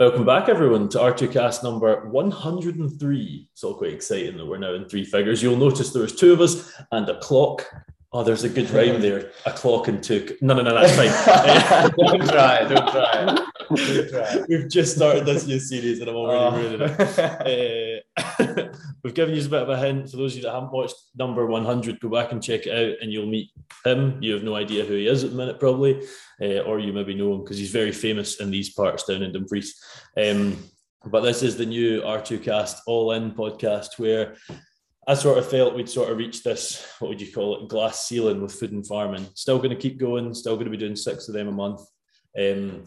Welcome back, everyone, to R2Kast number 103. It's all quite exciting that we're now in three figures. You'll notice there was two of us and a clock. Oh, there's a good rhyme there. A clock and two. No, no, no, that's fine. don't try, don't try. Don't try. We've just started this new series and I'm already oh. ruining it. Uh, we've given you a bit of a hint. For those of you that haven't watched number 100, go back and check it out and you'll meet him. You have no idea who he is at the minute, probably uh, or you maybe know him because he's very famous in these parts down in Dumfries. Um, but this is the new R2Kast All In podcast where I sort of felt we'd sort of reached this, what would you call it, glass ceiling with food and farming. Still going to keep going, still going to be doing six of them a month, um,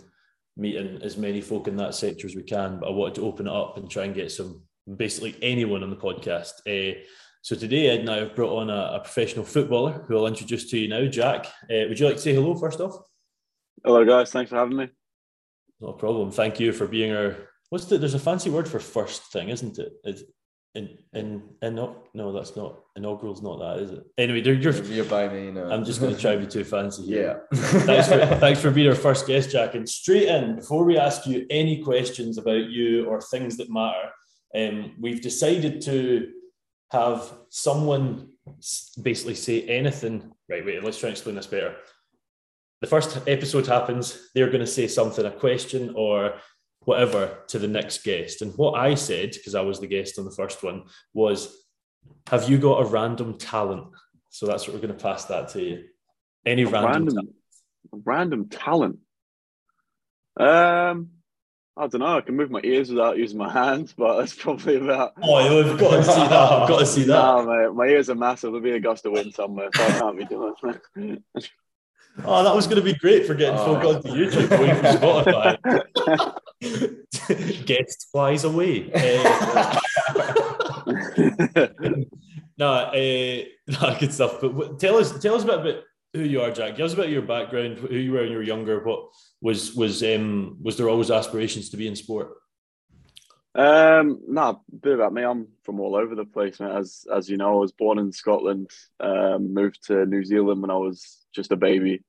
meeting as many folk in that sector as we can. But I wanted to open it up and try and get some basically anyone on the podcast. Uh, so today, Ed and I have brought on a, a, professional footballer who I'll introduce to you now, Jack. Uh, would you like to say hello first off? Hello, guys. Thanks for having me. No problem. Thank you for being our. What's the? There's a fancy word for first thing, isn't it? It's in in in no no that's not inaugural's not that is it anyway you're, you're, you're by me no. I'm just going to try to be too fancy here yeah thanks for thanks for being our first guest Jack and straight in before we ask you any questions about you or things that matter um, we've decided to have someone basically say anything right wait let's try and explain this better the first episode happens, they're going to say something, a question or whatever to the next guest. And what I said, because I was the guest on the first one, was, Have you got a random talent? So that's what we're going to pass that to you. Any random, random talent? Random talent. Um, I don't know. I can move my ears without using my hands, but that's probably about. Oh, I've got to see that. I've got to see that. No, mate, my ears are massive. There'll be a gust of wind somewhere, so I can't be doing it. Oh, that was going to be great for getting oh. folk onto YouTube away from Spotify. Guest flies away. Uh, no, uh, no, good stuff. But tell us, tell us a bit about who you are, Jack. Give us a bit of your background, who you were when you were younger. What was was um, was there always aspirations to be in sport? Um, no, nah, a bit about me. I'm from all over the place, man. As as you know, I was born in Scotland, um, moved to New Zealand when I was just a baby,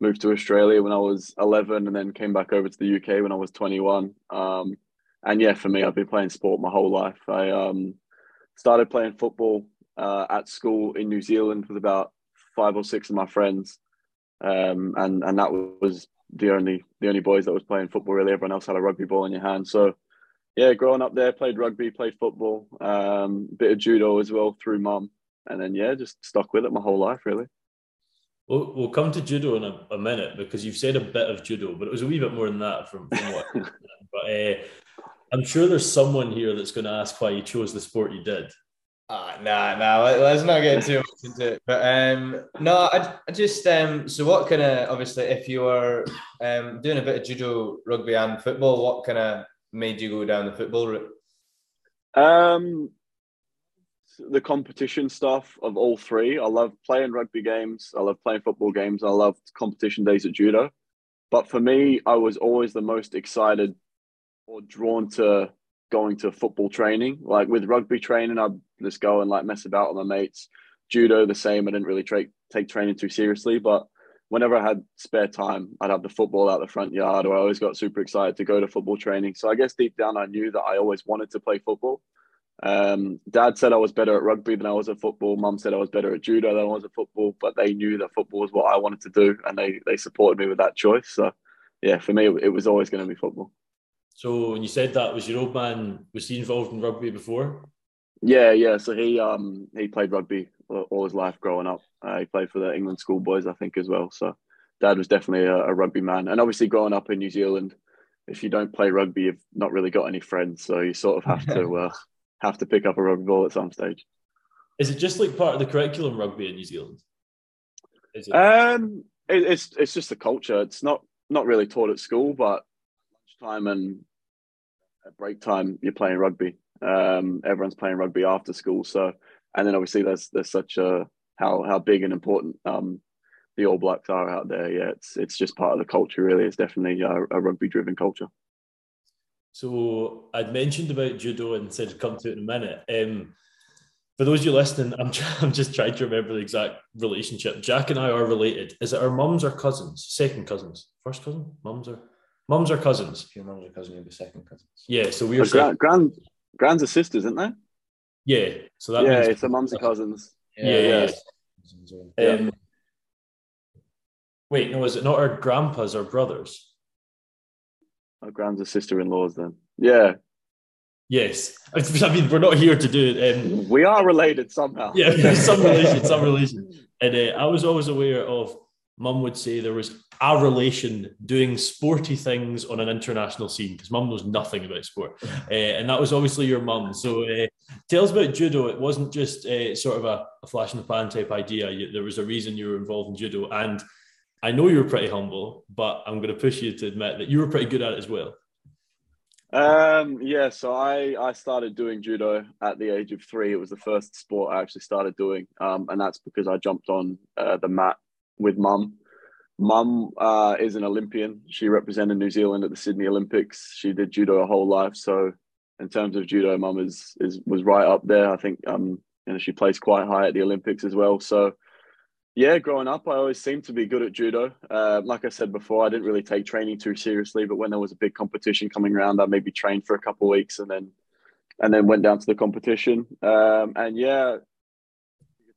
moved to Australia when I was 11, and then came back over to the UK when I was 21. Um, and yeah, for me, I've been playing sport my whole life. I um, started playing football uh, at school in New Zealand with about five or six of my friends, um, and and that was the only the only boys that was playing football. Really, everyone else had a rugby ball in your hand. So yeah, growing up there, played rugby, played football, um, bit of judo as well through mum, and then yeah, just stuck with it my whole life really. We'll, we'll come to judo in a, a, minute because you've said a bit of judo, but it was a wee bit more than that from, from what. but uh, I'm sure there's someone here that's going to ask why you chose the sport you did. Uh, nah, nah, let, us not get too much into it. But um, no, I, I just um, so what kind of obviously if you were um, doing a bit of judo, rugby, and football, what kind of made you go down the football route? Um, the competition stuff of all three. I love playing rugby games. I love playing football games. I love competition days at judo. But for me, I was always the most excited or drawn to going to football training. Like with rugby training, I'd just go and like mess about with my mates. Judo, the same. I didn't really take take training too seriously, but whenever I had spare time, I'd have the football out the front yard, or I always got super excited to go to football training. So I guess deep down, I knew that I always wanted to play football. Um, Dad said I was better at rugby than I was at football. Mum said I was better at judo than I was at football, but they knew that football was what I wanted to do, and they they supported me with that choice. So, yeah, for me, it was always going to be football. So, when you said that, was your old man was he involved in rugby before? Yeah, yeah. So he um he played rugby all his life growing up. Uh, he played for the England schoolboys, I think, as well. So, Dad was definitely a, a rugby man, and obviously growing up in New Zealand if you don't play rugby, you've not really got any friends. So you sort of have to uh, have to pick up a rugby ball at some stage. Is it just like part of the curriculum rugby in New Zealand? Is it? Um, it, it's it's just the culture. It's not not really taught at school, but lunchtime and at break time you're playing rugby. Um, everyone's playing rugby after school. So, and then obviously there's there's such a how how big and important um, the All Blacks are out there. Yeah, it's it's just part of the culture. Really, it's definitely a, a rugby driven culture. So I'd mentioned about judo and said come to it in a minute. Um, for those of you listening, I'm, I'm just trying to remember the exact relationship. Jack and I are related. Is it our mums or cousins? Second cousins? First cousin? Mums or? Mums are cousins. If your mums a cousin, you'll be second cousins. Yeah, so we're But grand, grand, grands are sisters, isn't they? yeah. So that yeah, means it's the mums and cousins. Yeah, yeah. Cousins, yeah. Um, wait, no, is it not our grandpas or brothers? Our grands are sister-in-laws. Then, yeah, Yes, I mean we're not here to do it. Um, we are related somehow. yeah, some relation, some relation. And uh, I was always aware of. Mum would say there was a relation doing sporty things on an international scene because Mum knows nothing about sport, uh, and that was obviously your mum. So uh, tell us about judo. It wasn't just uh, sort of a, a flash in the pan type idea. You, there was a reason you were involved in judo, and I know you were pretty humble, but I'm going to push you to admit that you were pretty good at it as well. Um, yeah, so I I started doing judo at the age of three. It was the first sport I actually started doing, um, and that's because I jumped on uh, the mat with mum. Mum uh, is an Olympian. She represented New Zealand at the Sydney Olympics. She did judo her whole life. So, in terms of judo, mum is is was right up there. I think um, you know she placed quite high at the Olympics as well. So, yeah, growing up, I always seemed to be good at judo. Uh, like I said before, I didn't really take training too seriously. But when there was a big competition coming around, I maybe trained for a couple weeks and then and then went down to the competition. Um, and yeah,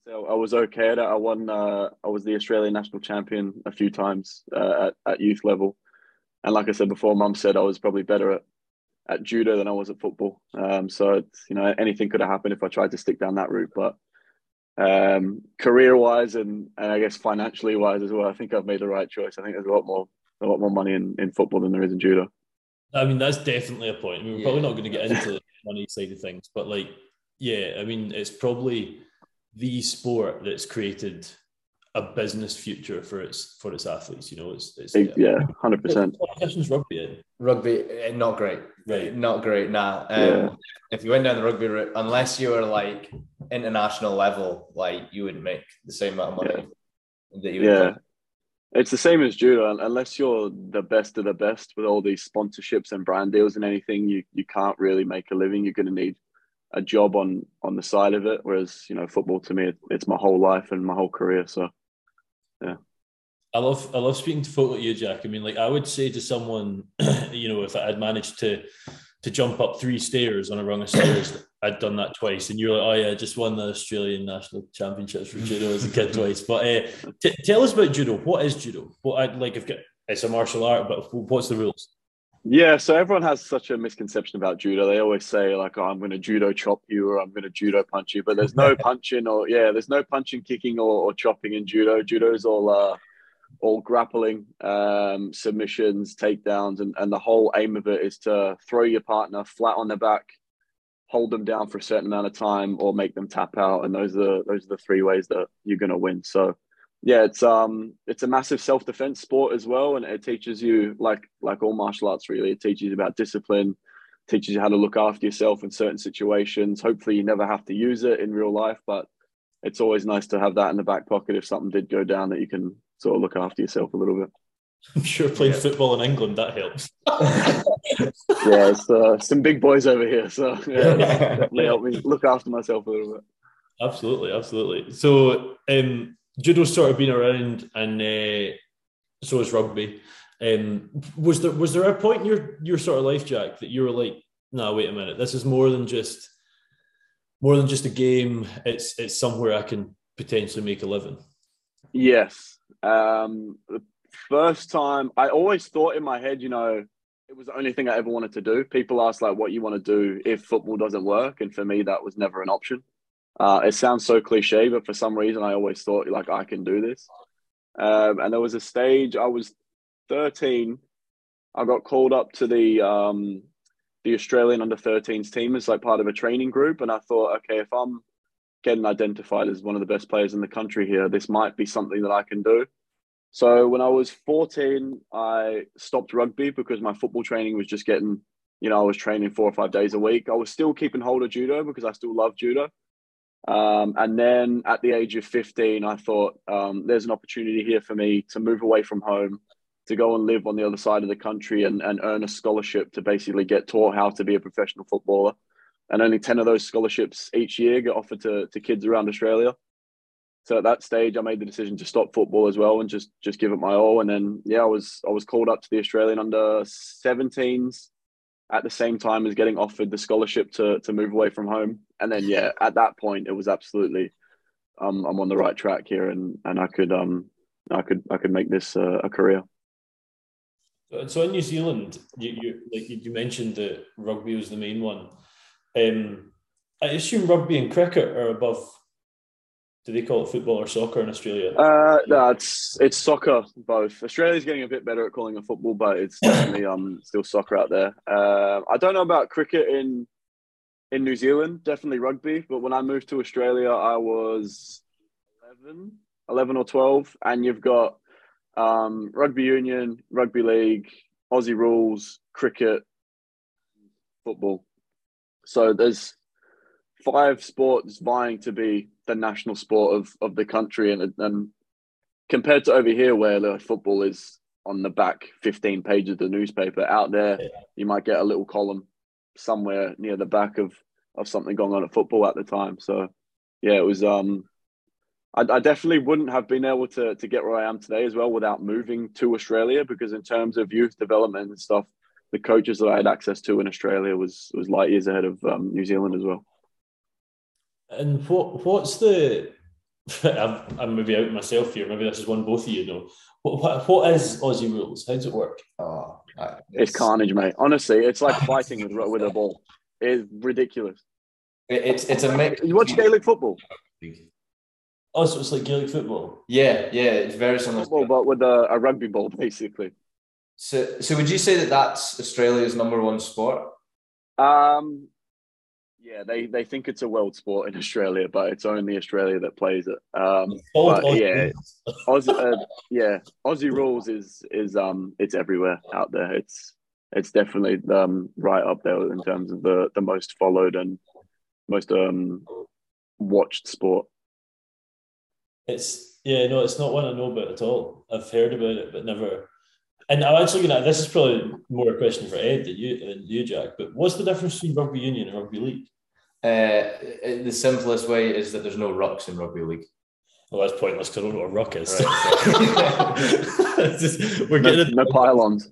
so I was okay at it. I won. Uh, I was the Australian national champion a few times uh, at, at youth level, and like I said before, Mum said I was probably better at, at judo than I was at football. Um, so it's, you know anything could have happened if I tried to stick down that route. But um, career wise and, and I guess financially wise as well, I think I've made the right choice. I think there's a lot more a lot more money in, in football than there is in judo. I mean, that's definitely a point. I mean, we're Yeah. probably not going to get into the money side of things, but like, yeah, I mean, it's probably the sport that's created a business future for its for its athletes. You know, it's, it's Yeah, hundred percent. Competition's rugby, eh? Rugby, eh, not great. Right. Not great. Nah. Um, Yeah. If you went down the rugby route, unless you were like international level, like you would make the same amount of money that you would. Yeah. It's the same as judo. Unless you're the best of the best with all these sponsorships and brand deals and anything, you you can't really make a living. You're going to need a job on on the side of it. Whereas you know, football to me, it, it's my whole life and my whole career. So yeah. I love I love speaking to folk like you, Jack. I mean, like I would say to someone, you know, if I had managed to to jump up three stairs on a rung of stairs, I'd done that twice, and you're like, oh yeah, I just won the Australian national championships for judo as a kid twice. But uh, t- tell us about judo. What is judo? What I like, got it's a martial art, but what's the rules? Yeah, so everyone has such a misconception about judo. They always say like, "Oh, I'm going to judo chop you," or "I'm going to judo punch you," but there's no punching or yeah, there's no punching, kicking, or, or chopping in judo. Judo is all uh, all grappling, um, submissions, takedowns, and, and the whole aim of it is to throw your partner flat on their back, hold them down for a certain amount of time, or make them tap out. And those are those are the three ways that you're going to win. So, yeah, it's um it's a massive self defense sport as well, and it teaches you like like all martial arts really. It teaches you about discipline, teaches you how to look after yourself in certain situations. Hopefully, you never have to use it in real life, but it's always nice to have that in the back pocket if something did go down that you can sort of look after yourself a little bit. I'm sure playing Yeah. football in England that helps. Yeah, it's uh, some big boys over here, so yeah, definitely help me look after myself a little bit. Absolutely, absolutely. So um, judo's sort of been around, and uh, so is rugby. Um, was there was there a point in your your sort of life, Jack, that you were like, "No, wait a minute, this is more than just more than just a game. It's it's somewhere I can potentially make a living." Yes. Um, the first time, I always thought in my head, you know, it was the only thing I ever wanted to do. People ask like, what you want to do if football doesn't work, and for me, that was never an option. Uh, it sounds so cliche, but for some reason, I always thought like I can do this. Um, and there was a stage I was 13. I got called up to the um, the Australian under 13s team as like part of a training group, and I thought, okay, if I'm getting identified as one of the best players in the country here, this might be something that I can do. So when I was 14, I stopped rugby because my football training was just getting, you know, I was training four or five days a week. I was still keeping hold of judo because I still love judo. Um, and then at the age of 15, I thought um, there's an opportunity here for me to move away from home, to go and live on the other side of the country and, and earn a scholarship to basically get taught how to be a professional footballer. And only 10 of those scholarships each year get offered to, to kids around Australia. so at that stage, I made the decision to stop football as well and just just give it my all. And then yeah, I was I was called up to the Australian under 17s at the same time as getting offered the scholarship to to move away from home. And then yeah, at that point, it was absolutely um, I'm on the right track here, and and I could um I could I could make this uh, a career. So in New Zealand, you, you like you mentioned that rugby was the main one. Um, I assume rugby and cricket are above. Do they call it football or soccer in Australia? Uh, no, it's it's soccer both. Australia's getting a bit better at calling it football, but it's definitely um still soccer out there. Uh, I don't know about cricket in in New Zealand, definitely rugby. But when I moved to Australia, I was 11, 11 or 12. And you've got um, rugby union, rugby league, Aussie rules, cricket, football. So there's five sports vying to be the national sport of, of the country. And, and compared to over here, where the football is on the back 15 pages of the newspaper, out there, you might get a little column somewhere near the back of of something going on at football at the time. So yeah, it was. Um, I, I, definitely wouldn't have been able to to get where I am today as well without moving to Australia because in terms of youth development and stuff, the coaches that I had access to in Australia was was light years ahead of um, New Zealand as well. And what what's the I'm, I'm maybe out myself here. Maybe this is one both of you know. What, what, what is Aussie rules? How does it work? Oh, it's, it's carnage, mate. Honestly, it's like fighting with with a ball. It's ridiculous. It, it's it's a mix. You watch Gaelic football? Oh, so it's like Gaelic football. Yeah, yeah, it's very similar. Football, but with a, a rugby ball, basically. So, so would you say that that's Australia's number one sport? Um, yeah, they, they think it's a world sport in Australia, but it's only Australia that plays it. Um, yeah, Aussie, uh, yeah, Aussie rules is is um it's everywhere out there. It's it's definitely um right up there in terms of the the most followed and most um watched sport. It's yeah, no, it's not one I know about at all. I've heard about it, but never. And I'm actually gonna. This is probably more a question for Ed than you, than you, Jack. But what's the difference between rugby union and rugby league? Uh, the simplest way is that there's no rucks in rugby league. Well, that's pointless because I don't know what a ruck is. Right. just, we're getting no, no pylons.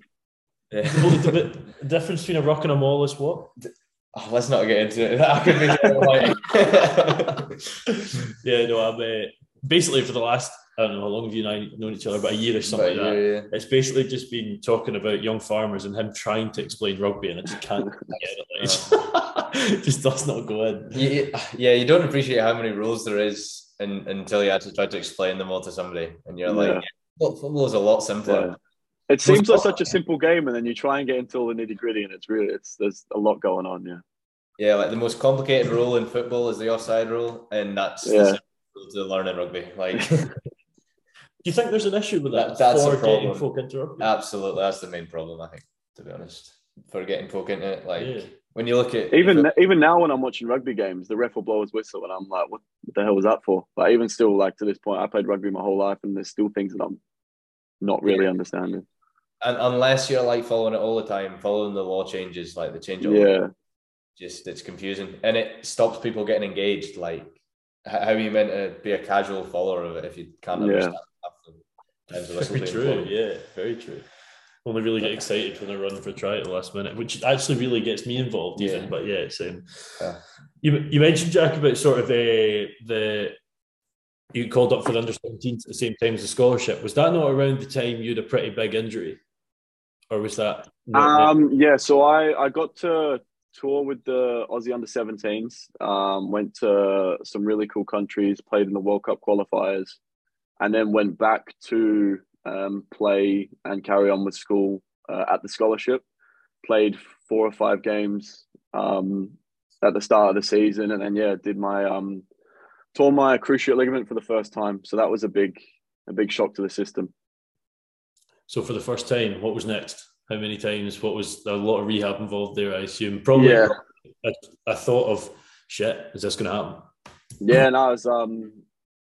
Yeah. the, the difference between a ruck and a maul is what? Oh, let's not get into it. That could be yeah, no, I'm uh, basically for the last I don't know how long have you and I known each other, but a year or something like that. Yeah. It's basically just been talking about young farmers and him trying to explain rugby, and I just can't get it. Like, it just does not go in. Yeah, you don't appreciate how many rules there is in, until you actually try to explain them all to somebody, and you're like, yeah. football is a lot simpler. Yeah. It seems like such a simple game, and then you try and get into all the nitty gritty, and it's really it's there's a lot going on. Yeah. Yeah, like the most complicated rule in football is the offside rule, and that's yeah. to learn in rugby. Like, do you think there's an issue with that? that that's for getting folk into rugby. Absolutely, that's the main problem. I think, to be honest, for getting folk into it. Like yeah. when you look at even even now when I'm watching rugby games, the ref will blow his whistle, and I'm like, what the hell was that for? Like even still, like to this point, I played rugby my whole life, and there's still things that I'm not really yeah. understanding and unless you're like following it all the time, following the law changes, like the change of yeah, just it's confusing and it stops people getting engaged. Like, how are you meant to be a casual follower of it if you can't understand? Yeah. Very true. Yeah, very true. Only really get excited when they run for a try at the last minute, which actually really gets me involved. Yeah. Even, but yeah, same. Yeah. You you mentioned Jack about sort of the the you called up for the under 17s at the same time as the scholarship. Was that not around the time you had a pretty big injury? or was that? Um, yeah, so I I got to tour with the Aussie under 17s. Um, went to some really cool countries, played in the World Cup qualifiers, and then went back to um, play and carry on with school uh, at the scholarship. Played four or five games um, at the start of the season, and then yeah, did my um, tore my cruciate ligament for the first time. So that was a big a big shock to the system. So for the first time, what was next? How many times? What was a lot of rehab involved there? I assume probably. Yeah. I, I thought of shit. Is this going to happen? Yeah, no, it was um,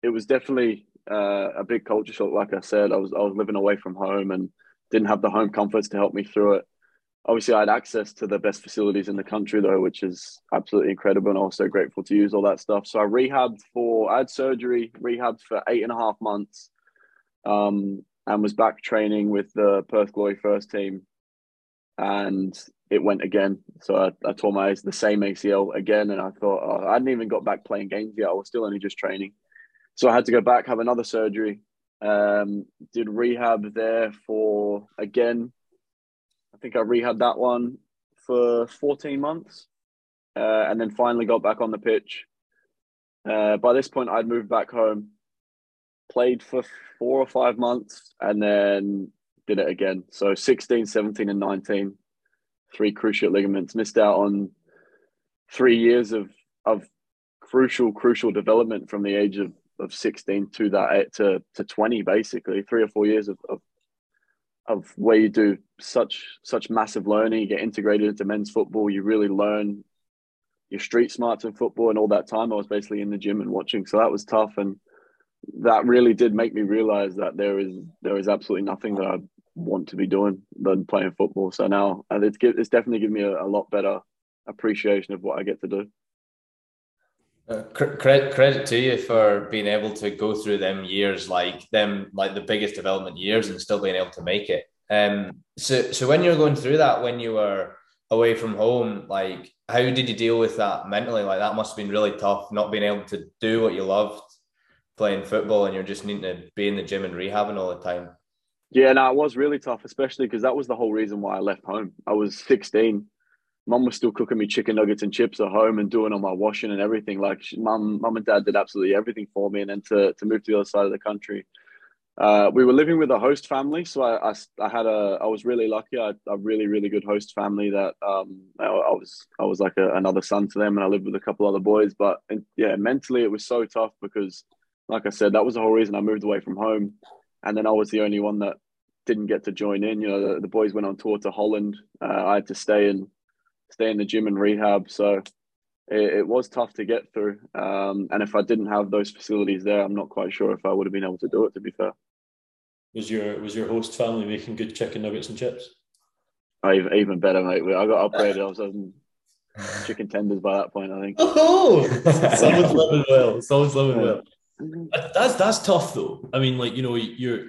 it was definitely uh, a big culture shock. Like I said, I was I was living away from home and didn't have the home comforts to help me through it. obviously I had access to the best facilities in the country though, which is absolutely incredible and also grateful to use all that stuff. So I rehabbed for, I had surgery, rehabbed for eight and a half months, um, and was back training with the Perth Glory first team. And it went again. So I, I tore my the same ACL again. And I thought, oh, I hadn't even got back playing games yet. I was still only just training. So I had to go back, have another surgery. Um, did rehab there for, again, I think I rehabbed that one for 14 months uh, and then finally got back on the pitch. Uh, by this point, I'd moved back home, played for four or five months, and then did it again. So 16, 17, and 19, three cruciate ligaments. Missed out on three years of, of crucial, crucial development from the age of, of 16 to that eh, to, to 20, basically, three or four years of, of of where you do such such massive learning, you get integrated into men's football, you really learn your street smarts in football and all that time I was basically in the gym and watching. So that was tough and that really did make me realize that there is there is absolutely nothing that I want to be doing than playing football. So now it's it's definitely given me a, a lot better appreciation of what I get to do. Uh, credit credit to you for being able to go through them years like them like the biggest development years and still being able to make it. Um, so so when you were going through that when you were away from home, like how did you deal with that mentally? Like that must have been really tough, not being able to do what you loved, playing football, and you're just needing to be in the gym and rehabbing all the time. Yeah, no, it was really tough, especially because that was the whole reason why I left home. I was 16 mum was still cooking me chicken nuggets and chips at home and doing all my washing and everything. Like mum, mum and dad did absolutely everything for me. And then to, to move to the other side of the country, uh, we were living with a host family. So I, I, I had a, I was really lucky. I had a really, really good host family that um, I, I was, I was like a, another son to them and I lived with a couple other boys. But yeah, mentally it was so tough because like I said, that was the whole reason I moved away from home. And then I was the only one that didn't get to join in. You know, the, the boys went on tour to Holland. Uh, I had to stay in stay in the gym and rehab. So it, it was tough to get through. Um, and if I didn't have those facilities there, I'm not quite sure if I would have been able to do it. To be fair. Was your was your host family making good chicken nuggets and chips? Oh, even, even better, mate. I got upgraded. I was having chicken tenders by that point. I think. Oh, someone's living well. Someone's living well. That's that's tough though. I mean, like you know, you're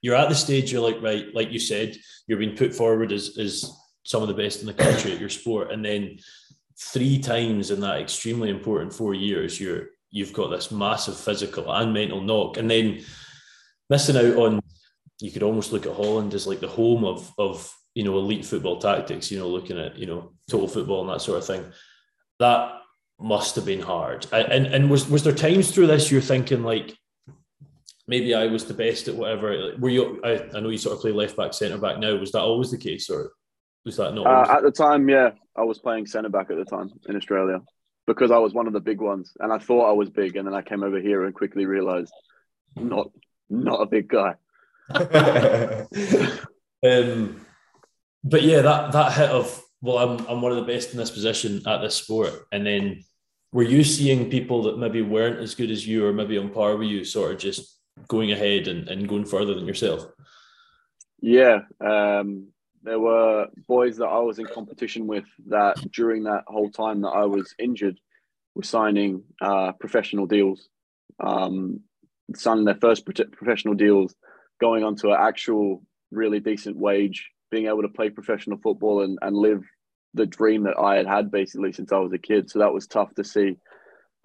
you're at the stage. You're like right, like you said, you're being put forward as as some of the best in the country at your sport, and then three times in that extremely important four years, you're you've got this massive physical and mental knock, and then missing out on. You could almost look at Holland as like the home of of you know elite football tactics. You know, looking at you know total football and that sort of thing. That must have been hard. And and was was there times through this you're thinking like maybe I was the best at whatever. Were you? I, I know you sort of play left back, centre back now. Was that always the case, or was that not? Uh, at the time, yeah, I was playing centre back at the time in Australia because I was one of the big ones, and I thought I was big, and then I came over here and quickly realised not not a big guy. um, but yeah, that that hit of well, I'm I'm one of the best in this position at this sport, and then were you seeing people that maybe weren't as good as you, or maybe on par with you, sort of just going ahead and, and going further than yourself? Yeah, um, there were boys that I was in competition with that during that whole time that I was injured were signing uh, professional deals, um, signing their first professional deals, going on to an actual really decent wage, being able to play professional football and, and live the dream that I had had basically since I was a kid. So that was tough to see.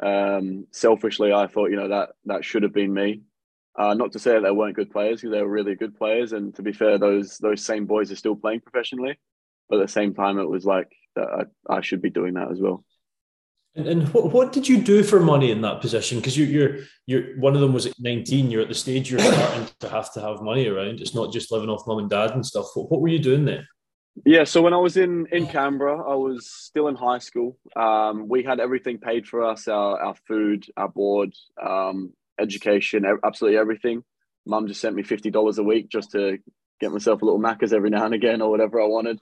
Um, selfishly, I thought, you know, that that should have been me. Uh, not to say that they weren't good players, because they were really good players. And to be fair, those those same boys are still playing professionally. But at the same time, it was like I, I should be doing that as well. And, and what, what did you do for money in that position? Because you, you're you're one of them was at 19. You're at the stage you're starting to have to have money around. It's not just living off mum and dad and stuff. What, what were you doing there? Yeah, so when I was in in Canberra, I was still in high school. Um, we had everything paid for us: our our food, our board, um, education, absolutely everything. Mum just sent me fifty dollars a week just to get myself a little Macca's every now and again or whatever I wanted.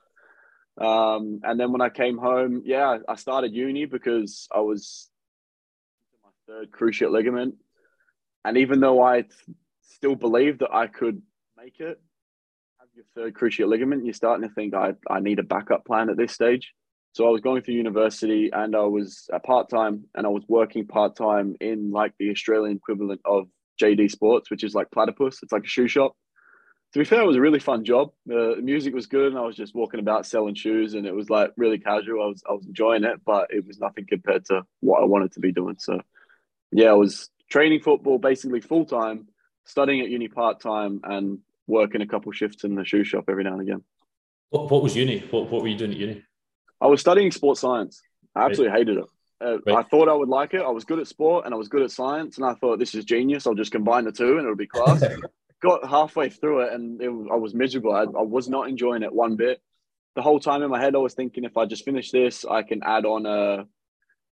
Um, and then when I came home, yeah, I started uni because I was my third cruciate ligament, and even though I still believed that I could make it, have your third cruciate ligament, you're starting to think I, I need a backup plan at this stage. So I was going through university and I was uh, at part time and I was working part time in like the Australian equivalent of JD Sports, which is like Platypus. It's like a shoe shop. To be fair, it was a really fun job. The music was good, and I was just walking about selling shoes, and it was like really casual. I was I was enjoying it, but it was nothing compared to what I wanted to be doing. So, yeah, I was training football basically full time, studying at uni part time, and working a couple shifts in the shoe shop every now and again. What, what was uni? What, what were you doing at uni? I was studying sports science. I absolutely right. hated it. Uh, right. I thought I would like it. I was good at sport and I was good at science, and I thought this is genius. I'll just combine the two and it'll be class. Got halfway through it and it, I was miserable. I, I, was not enjoying it one bit. The whole time in my head, I was thinking if I just finish this, I can add on a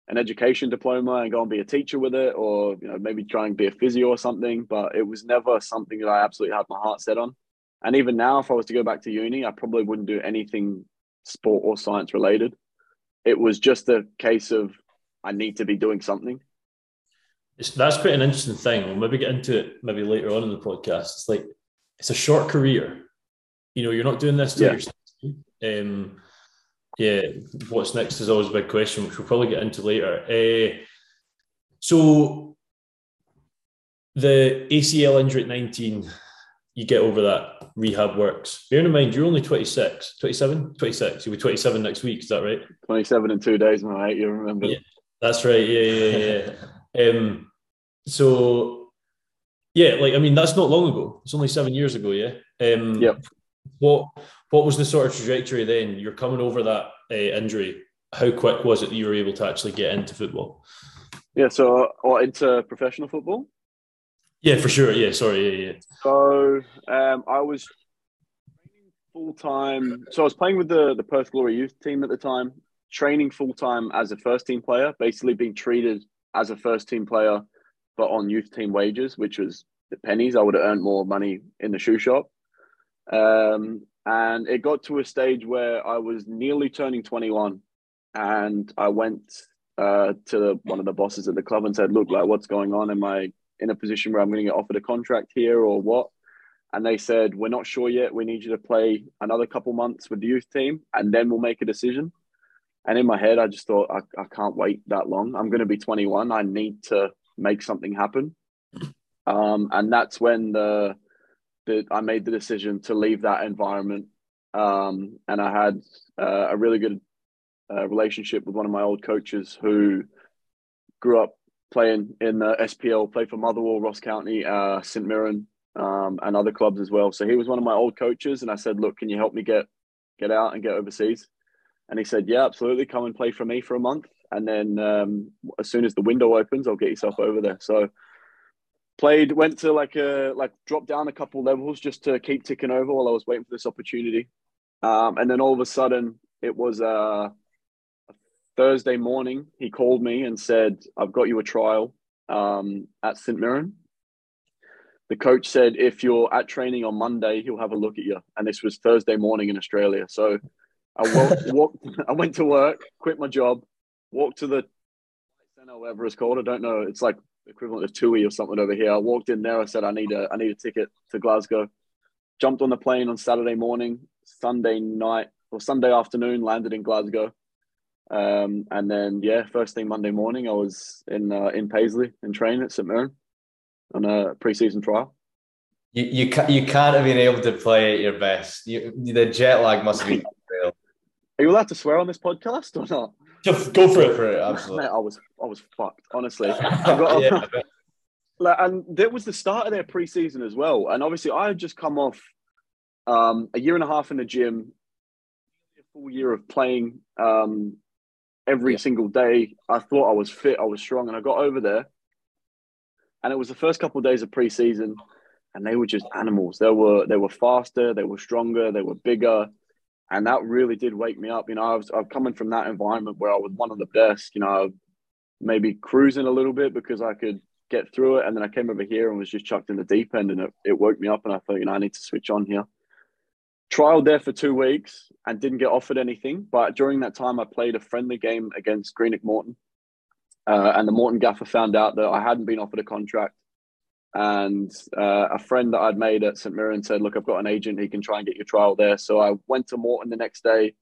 an education diploma and go and be a teacher with it, or you know maybe try and be a physio or something. But it was never something that I absolutely had my heart set on. And even now, if I was to go back to uni, I probably wouldn't do anything sport or science related. It was just a case of I need to be doing something. It's, that's quite an interesting thing. We'll maybe get into it maybe later on in the podcast. It's like it's a short career. You know, you're not doing this to yeah. Um, yeah, what's next is always a big question, which we'll probably get into later. Uh, so the ACL injury at 19, you get over that, rehab works. Bearing in mind, you're only 26, 27, 26. You'll be 27 next week, is that right? 27 in two days, mate. You remember? Yeah, that's right. Yeah, yeah, yeah. um, so, yeah, like, I mean, that's not long ago. It's only seven years ago, yeah? Um, yep. What, what was the sort of trajectory then? You're coming over that uh, injury. How quick was it that you were able to actually get into football? Yeah, so or into professional football. Yeah, for sure. Yeah, sorry. Yeah, yeah. So um, I was full time. So I was playing with the the Perth Glory youth team at the time, training full time as a first team player, basically being treated as a first team player, but on youth team wages, which was the pennies. I would have earned more money in the shoe shop. Um, and it got to a stage where I was nearly turning 21, and I went uh, to one of the bosses at the club and said, "Look, like, what's going on? Am I in a position where I'm going to get offered a contract here, or what?" And they said, "We're not sure yet. We need you to play another couple months with the youth team, and then we'll make a decision." And in my head, I just thought, I, I can't wait that long. I'm going to be 21. I need to make something happen. Um, and that's when the that I made the decision to leave that environment. Um, and I had uh, a really good uh, relationship with one of my old coaches who grew up playing in the SPL, played for Motherwell, Ross County, uh, St Mirren, um, and other clubs as well. So he was one of my old coaches, and I said, "Look, can you help me get get out and get overseas?" And he said, "Yeah, absolutely. Come and play for me for a month, and then um, as soon as the window opens, I'll get yourself over there." So played went to like a like dropped down a couple levels just to keep ticking over while I was waiting for this opportunity. Um, and then all of a sudden it was uh, Thursday morning. He called me and said, "I've got you a trial um, at St Mirren." The coach said, "If you're at training on Monday, he'll have a look at you." And this was Thursday morning in Australia. So I walked, walked I went to work, quit my job, walked to the center, whatever it's called. I don't know. It's like equivalent of TUI or something over here. I walked in there. I said, I need a, I need a ticket to Glasgow. Jumped on the plane on Saturday morning, Sunday night or Sunday afternoon, landed in Glasgow. Um, and then, yeah, first thing Monday morning, I was in uh, in Paisley in training at St Mirren on a preseason trial. You you can't you can't have been able to play at your best. You, the jet lag must be real. Are you allowed to swear on this podcast or not? Just go for it. For it, absolutely. Mate, I was I was fucked, honestly. Got, yeah, like, and that was the start of their preseason as well. And obviously, I had just come off um, a year and a half in the gym, a full year of playing um, every yeah. single day. I thought I was fit, I was strong, and I got over there. And it was the first couple of days of preseason, and they were just animals. They were they were faster, they were stronger, they were bigger and that really did wake me up. You know, I was I'm coming from that environment where I was one of the best. You know, maybe cruising a little bit because I could get through it, and then I came over here and was just chucked in the deep end, and it, it woke me up, and I thought, you know, I need to switch on here. Trialed there for two weeks and didn't get offered anything, but during that time, I played a friendly game against Greenock Morton, uh, and the Morton gaffer found out that I hadn't been offered a contract. and uh, a friend that I'd made at St Mirren said, "Look, I've got an agent. He can try and get your trial there." So I went to Morton the next day,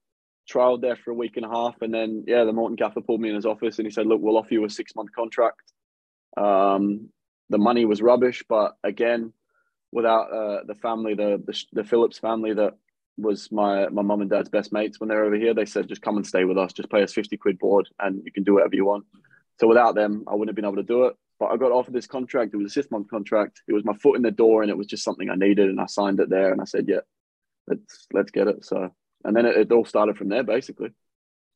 trialed there for a week and a half, and then yeah, the Morton gaffer pulled me in his office and he said, "Look, we'll offer you a six month contract." Um, the money was rubbish, but again, without uh, the family, the, the the Phillips family that was my my mum and dad's best mates when they're over here. They said, just come and stay with us. Just pay us fifty quid board, and you can do whatever you want. So without them, I wouldn't have been able to do it. But I got offered this contract. It was a six month contract. It was my foot in the door, and it was just something I needed. And I signed it there, and I said, yeah, let's let's get it. So, and then it, it all started from there, basically.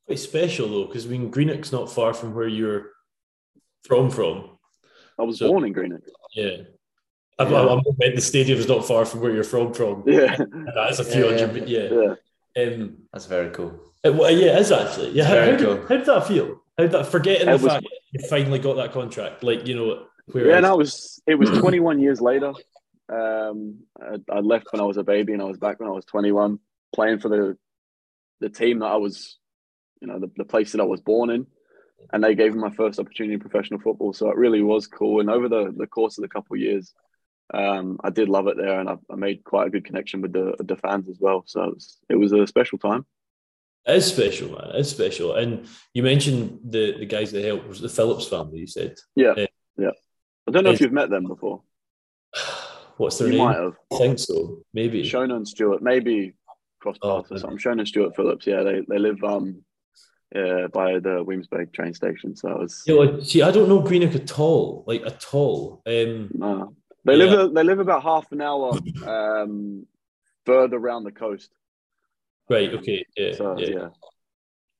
Quite special though, because I mean, Greenock's not far from where you're from. From I was so, born in Greenock. Yeah, I'm, yeah. I'm meant the stadium's not far from where you're from. From yeah, that's a few yeah, hundred. Yeah, yeah. Um, that's very cool. It, well, yeah, it is actually. Yeah, how, how, did, how, did, that feel? How did that forgetting it the was, fact you finally got that contract? Like you know, where yeah, no, it was it was 21 years later. Um, I, I, left when I was a baby, and I was back when I was 21, playing for the the team that I was, you know, the, the place that I was born in and they gave me my first opportunity in professional football. So it really was cool. And over the, the course of the couple of years, um, I did love it there, and I, I, made quite a good connection with the the fans as well. So it was, it was a special time. It is special, man. It's special. And you mentioned the the guys that helped was the Phillips family. You said, yeah, uh, yeah. I don't know if you've met them before. What's their you name? Might have. I think so. Maybe Shona and Stewart. Maybe cross oh, paths oh, or something. Shona and Stewart Phillips. Yeah, they they live um uh, by the Williamsburg train station. So I was. Yeah, see, I don't know Greenock at all, like at all. Um, no, they yeah. live. They live about half an hour um, further around the coast. Right. Okay. Yeah. So, yeah. yeah.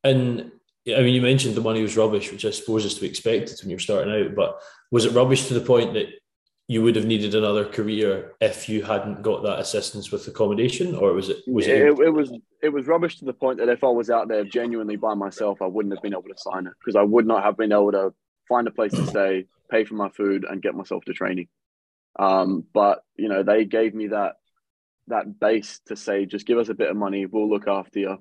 And I mean, you mentioned the money was rubbish, which I suppose is to be expected when you're starting out. But was it rubbish to the point that you would have needed another career if you hadn't got that assistance with accommodation, or was it? Was it, it, it was it was rubbish to the point that if I was out there genuinely by myself, I wouldn't have been able to sign it because I would not have been able to find a place to stay, pay for my food, and get myself to training. Um, but you know, they gave me that that base to say, just give us a bit of money, we'll look after you.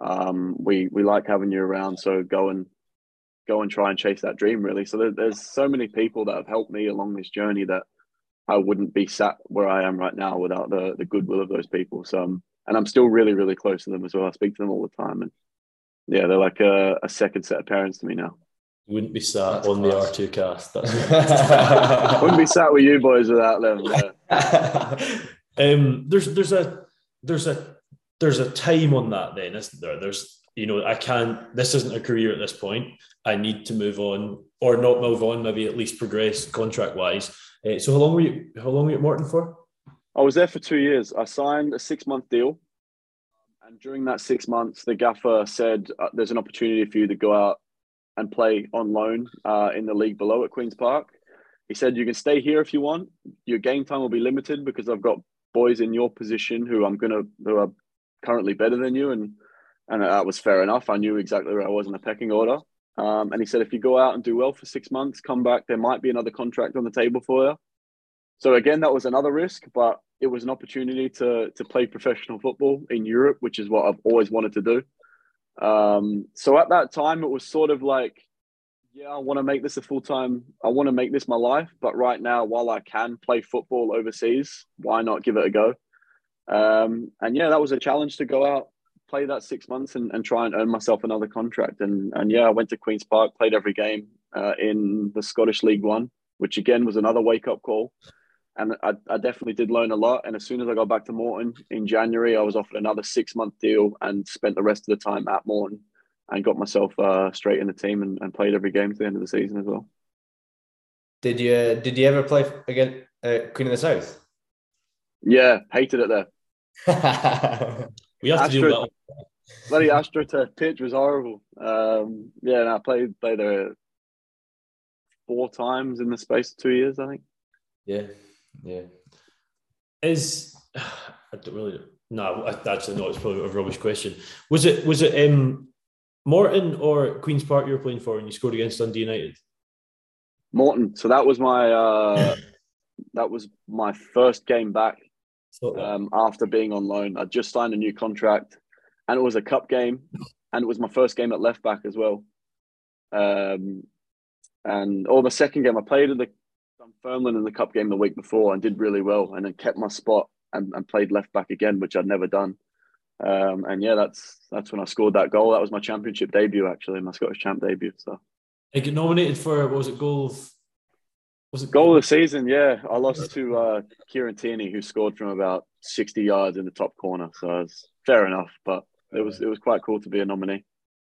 Um, we we like having you around, so go and go and try and chase that dream really. So there, there's so many people that have helped me along this journey that i wouldn't be sat where i am right now without the the goodwill of those people. So um, and i'm still really really close to them as well. I speak to them all the time and yeah they're like a, a second set of parents to me now wouldn't be sat That's on class. the R2Kast. wouldn't be sat with you boys without them. Yeah. um, there's there's a there's a there's a time on that then, isn't there? There's you know, I can't, this isn't a career at this point. I need to move on or not move on, maybe at least progress contract wise. Uh, so how long were you, how long were you at Morton for? I was there for two years. I signed a six month deal. And during that six months, the gaffer said, uh, there's an opportunity for you to go out and play on loan uh, in the league below at Queen's Park. He said, you can stay here if you want. Your game time will be limited because I've got boys in your position who I'm going to, who are currently better than you. And and that was fair enough. I knew exactly where I was in the pecking order. Um, and he said, if you go out and do well for six months, come back, there might be another contract on the table for you. So again, that was another risk, but it was an opportunity to to play professional football in Europe, which is what I've always wanted to do. Um, so at that time, it was sort of like, yeah, I want to make this a full time. I want to make this my life, but right now, while I can play football overseas, why not give it a go? Um, and yeah, that was a challenge to go out play that six months and, and try and earn myself another contract. And and yeah, I went to Queens Park, played every game uh, in the Scottish League One, which again was another wake up call. And I, I definitely did learn a lot. And as soon as I got back to Morton in January, I was offered another six month deal and spent the rest of the time at Morton and got myself uh, straight in the team and, and played every game to the end of the season as well. Did you did you ever play again uh, Queen of the South? Yeah, hated it there. We have Astro, to do that. Bloody AstroTurf pitch was horrible. Um, yeah, and I played played there four times in the space of two years, I think. Yeah, yeah. Is I don't really no, actually no, it's probably a rubbish question. Was it was it um Morton or Queen's Park you were playing for and you scored against Dundee United? Morton. So that was my uh that was my first game back um, after being on loan. I just signed a new contract, and it was a cup game, and it was my first game at left back as well. Um, and or the second game I played in the Dunfermline in the cup game the week before and did really well, and then kept my spot and, and played left back again, which I'd never done. Um, and yeah, that's that's when I scored that goal. That was my championship debut, actually, my Scottish champ debut. So I get nominated for what was it goal? Of, was it goal of the season? Yeah, I lost to uh, Kieran Tierney, who scored from about sixty yards in the top corner. So it's fair enough, but it was it was quite cool to be a nominee.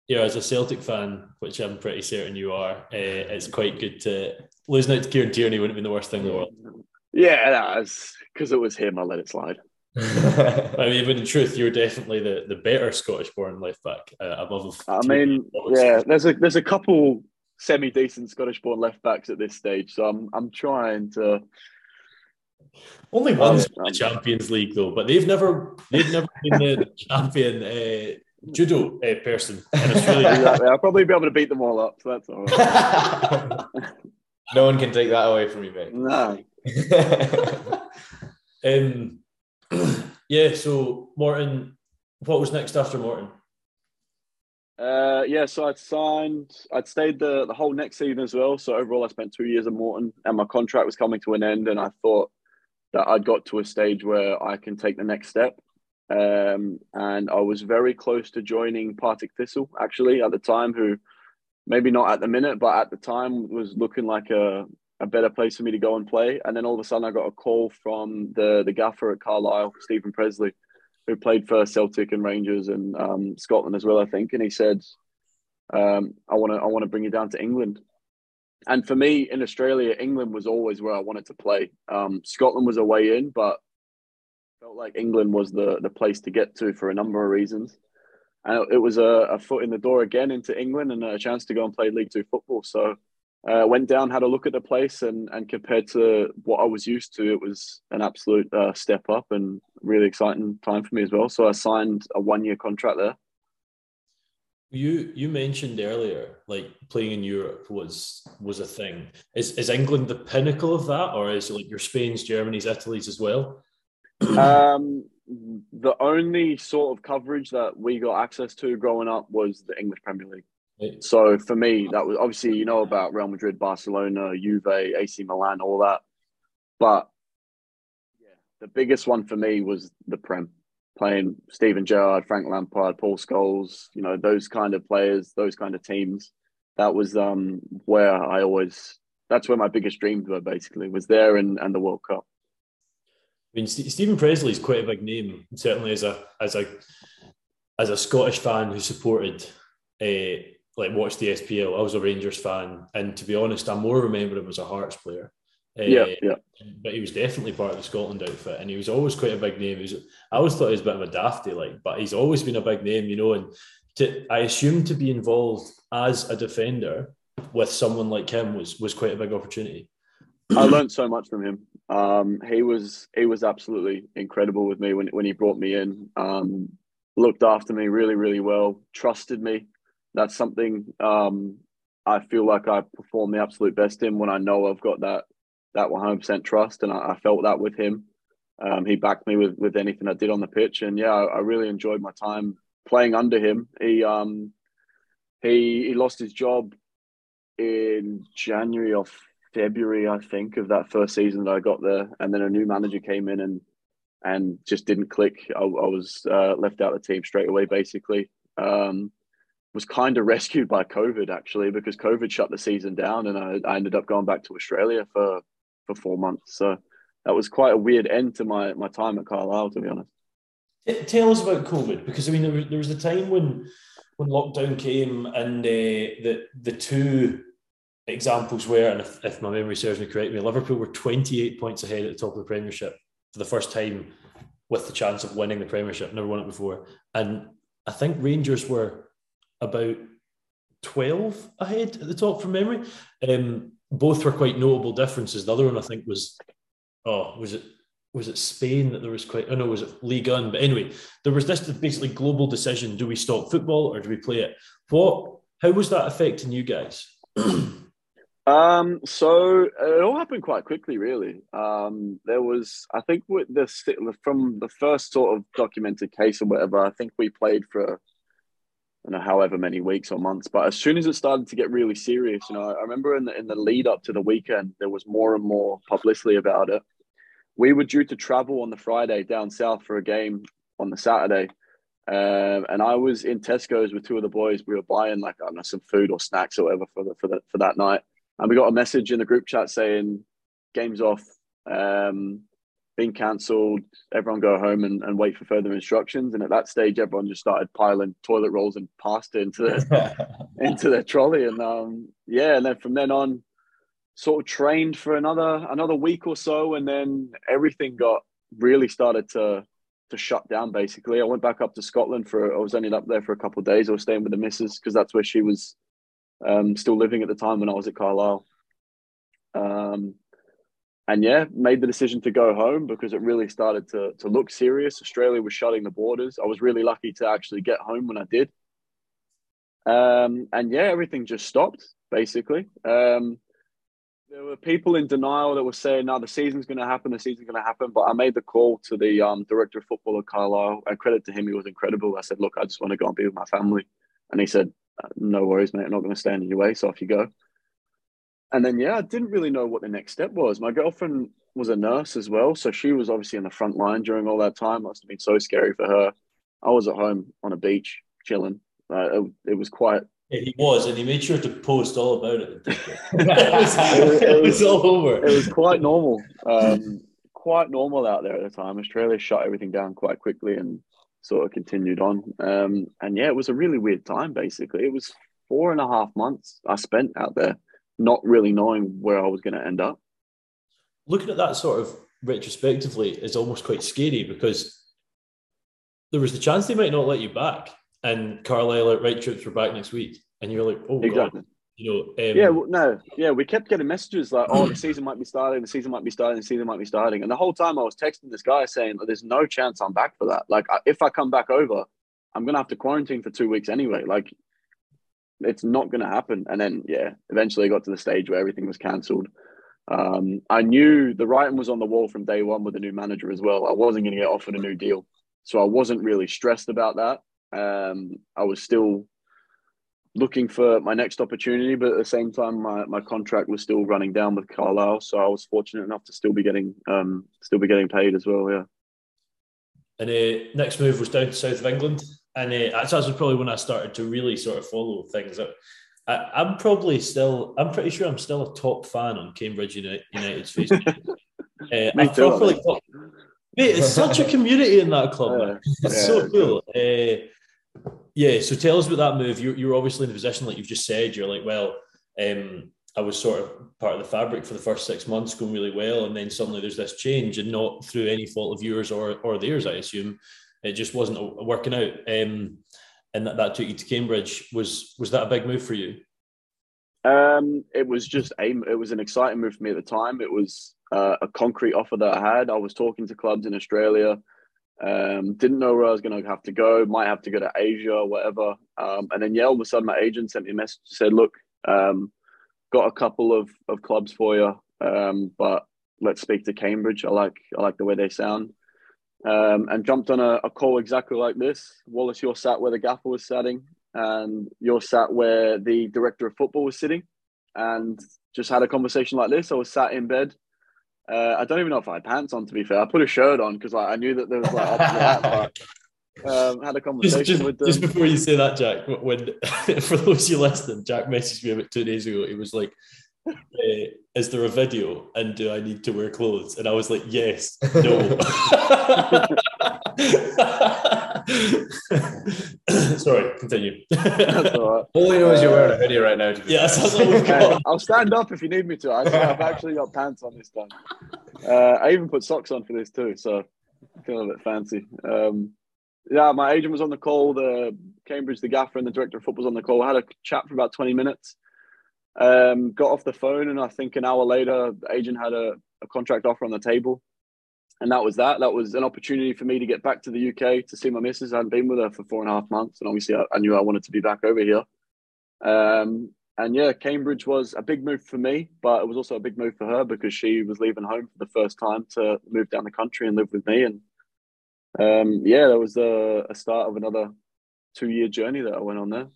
Yeah, as a Celtic fan, which I'm pretty certain you are, uh, it's quite good to losing out to Kieran Tierney wouldn't have been the worst thing in the world. Yeah, that's because it was him. I let it slide. I mean, but in truth, you're definitely the, the better Scottish-born left back uh, above. I mean, yeah, there's a there's a couple semi decent Scottish-born left backs at this stage, so I'm I'm trying to. Only one's um, the Champions League though, but they've never they've never been the champion uh, judo uh, person in Australia. exactly. I'll probably be able to beat them all up, so that's all right. no one can take that away from you, mate. No. um, yeah, so Morton, what was next after Morton? Uh, yeah, so I'd signed, I'd stayed the, the whole next season as well. So overall, I spent two years at Morton and my contract was coming to an end. And I thought that I'd got to a stage where I can take the next step. Um, and I was very close to joining Partick Thistle actually at the time, who maybe not at the minute, but at the time was looking like a, a better place for me to go and play. And then all of a sudden, I got a call from the the gaffer at Carlisle, Steven Pressley, who played for Celtic and Rangers and um, Scotland as well, I think. And he said, um, "I want to I want to bring you down to England." And for me in Australia, England was always where I wanted to play. Um, Scotland was a way in, but felt like England was the the place to get to for a number of reasons. And it was a, a foot in the door again into England and a chance to go and play League Two football. So uh, went down, had a look at the place, and and compared to what I was used to, it was an absolute uh, step up and really exciting time for me as well. So I signed a one year contract there. You you mentioned earlier, like playing in Europe was was a thing. Is is England the pinnacle of that, or is it like your Spain's, Germany's, Italy's as well? um, the only sort of coverage that we got access to growing up was the English Premier League. So for me, that was obviously you know about Real Madrid, Barcelona, Juve, AC Milan, all that. But yeah, the biggest one for me was the Prem, playing Steven Gerrard, Frank Lampard, Paul Scholes, you know those kind of players, those kind of teams. That was um, where I always. That's where my biggest dreams were. Basically, was there and and the World Cup. I mean, Steven Pressley is quite a big name, certainly as a as a as a Scottish fan who supported. Uh, like watched the SPL. I was a Rangers fan, and to be honest, I more remember him as a Hearts player. Yeah, uh, yeah. But he was definitely part of the Scotland outfit, and he was always quite a big name. Was, I always thought he was a bit of a dafty, like, but he's always been a big name, you know. And to, I assume to be involved as a defender with someone like him was was quite a big opportunity. I learned so much from him. Um, he was he was absolutely incredible with me when when he brought me in. Um, looked after me really, really well. Trusted me that's something um, I feel like I perform the absolute best in when I know I've got that that 100% trust, and I, I felt that with him. Um, he backed me with with anything I did on the pitch, and yeah, I, I really enjoyed my time playing under him. He um, he he lost his job in January or February, I think, of that first season that I got there, and then a new manager came in and and just didn't click. I, I was uh, left out of the team straight away, basically. Um, was kind of rescued by COVID actually because COVID shut the season down and I, I ended up going back to Australia for for four months. So that was quite a weird end to my my time at Carlisle, to be honest. Tell us about COVID because I mean there was, there was a time when when lockdown came and uh, the the two examples where, and if, if my memory serves me correctly, Liverpool were 28 points ahead at the top of the Premiership for the first time with the chance of winning the Premiership. Never won it before, and I think Rangers were about 12 ahead at the top from memory. Um, both were quite notable differences. The other one I think was, oh, was it was it Spain that there was quite? Oh no, was it League One? But anyway, there was this basically global decision: do we stop football or do we play it? What? How was that affecting you guys? um, so it all happened quite quickly, really. Um, there was, I think, with the from the first sort of documented case or whatever. I think we played for I know, however many weeks or months. But as soon as it started to get really serious, you know, I remember in the in the lead up to the weekend, there was more and more publicity about it. We were due to travel on the Friday down south for a game on the Saturday. Um, and I was in Tesco's with two of the boys. We were buying like I don't know some food or snacks or whatever for the, for the, for that night. And we got a message in the group chat saying, "Game's off, um, being cancelled. Everyone go home and, and wait for further instructions." And at that stage, everyone just started piling toilet rolls and pasta into their into their trolley. And um, yeah, and then from then on, sort of trained for another another week or so, and then everything got really started to to shut down basically. I went back up to Scotland for I was only up there for a couple of days. I was staying with the missus because that's where she was um, still living at the time when I was at Carlisle. Um, and yeah, made the decision to go home because it really started to to look serious. Australia was shutting the borders. I was really lucky to actually get home when I did. Um, and yeah, everything just stopped basically. Um, there were people in denial that were saying, "No, the season's going to happen. The season's going to happen." But I made the call to the um, director of football at Carlisle. I credit to him; he was incredible. I said, "Look, I just want to go and be with my family," and he said, "No worries, mate. I'm not going to stand in your way. So off you go." And then, yeah, I didn't really know what the next step was. My girlfriend was a nurse as well, so she was obviously in the front line during all that time. It must have been so scary for her. I was at home on a beach chilling. Uh, it, it was quite he was, and he made sure to post all about it. it, was, it, was, all over. It was quite normal, um, quite normal out there at the time. Australia shut everything down quite quickly and sort of continued on. Um, and yeah, it was a really weird time. Basically, it was four and a half months I spent out there, not really knowing where I was going to end up. Looking at that sort of retrospectively is almost quite scary because there was the chance they might not let you back and Carlisle right troops were back next week, and you're like, oh exactly. god, you know. Um, yeah, well, no, yeah, we kept getting messages like, oh, the season might be starting, the season might be starting, the season might be starting, and the whole time I was texting this guy saying, there's no chance I'm back for that. Like, if I come back over, I'm gonna have to quarantine for two weeks anyway. Like, it's not gonna happen. And then, yeah, eventually I got to the stage where everything was cancelled. Um, I knew the writing was on the wall from day one with the new manager as well. I wasn't going to get offered a new deal, so I wasn't really stressed about that. Um, I was still looking for my next opportunity, but at the same time, my, my contract was still running down with Carlisle, so I was fortunate enough to still be getting um, still be getting paid as well. Yeah. And uh, next move was down to south of England, and uh, that was probably when I started to really sort of follow things. I, I'm probably still, I'm pretty sure I'm still a top fan on Cambridge United's Facebook. uh, I properly, mate, it's such a community in that club. Yeah, it's yeah, so cool. Uh, yeah, so tell us about that move. You're, you're obviously in the position, like you've just said, you're like, well, um, I was sort of part of the fabric for the first six months, going really well, and then suddenly there's this change, and not through any fault of yours or or theirs, I assume. It just wasn't working out, um, and that, that took you to Cambridge. Was was that a big move for you? Um, it was just a it was an exciting move for me at the time. It was uh, a concrete offer that I had. I was talking to clubs in Australia. Um, didn't know where I was going to have to go. Might have to go to Asia or whatever. Um, and then yeah, all of a sudden my agent sent me a message said, "Look, um, got a couple of, of clubs for you, um, but let's speak to Cambridge. I like I like the way they sound." Um, and jumped on a, a, call exactly like this. Wallace, you're sat where the gaffer was sitting, and you're sat where the director of football was sitting, and just had a conversation like this. I was sat in bed uh, I don't even know if I had pants on. To be fair, I put a shirt on because like, I knew that there was like that, but um, had a conversation just, just, with them. Just before you say that, Jack, when for those you listening, Jack messaged me about two days ago. He was like, uh, "Is there a video? And do I need to wear clothes?" And I was like, "Yes, no." Sorry, continue. That's all right. All you know is you're wearing a hoodie right now. Yeah, that's all we've got. I'll stand up if you need me to. I, have actually got pants on this time. Uh, I even put socks on for this too, so I feel a bit fancy. Um, yeah, my agent was on the call. The Cambridge, the gaffer, and the director of football was on the call. I had a chat for about twenty minutes. Um, got off the phone, and I think an hour later, the agent had a, a contract offer on the table and that was that. That was an opportunity for me to get back to the UK to see my missus. I hadn't been with her for four and a half months, and obviously I, I knew I wanted to be back over here. Um, and yeah, Cambridge was a big move for me, but it was also a big move for her because she was leaving home for the first time to move down the country and live with me. And um, yeah, that was a, a start of another two year journey that I went on there.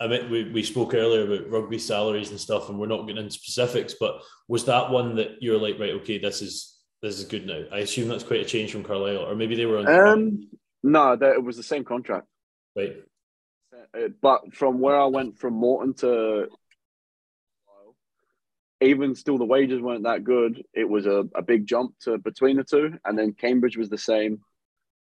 I mean, we, we spoke earlier about rugby salaries and stuff, and we're not getting into specifics, but was that one that you're like, right, okay, this is this is good now? I assume that's quite a change from Carlisle, or maybe they were on. Um, no, that it was the same contract. Right. Uh, but from where I went from Morton to even still the wages weren't that good. It was a, a big jump to between the two, and then Cambridge was the same.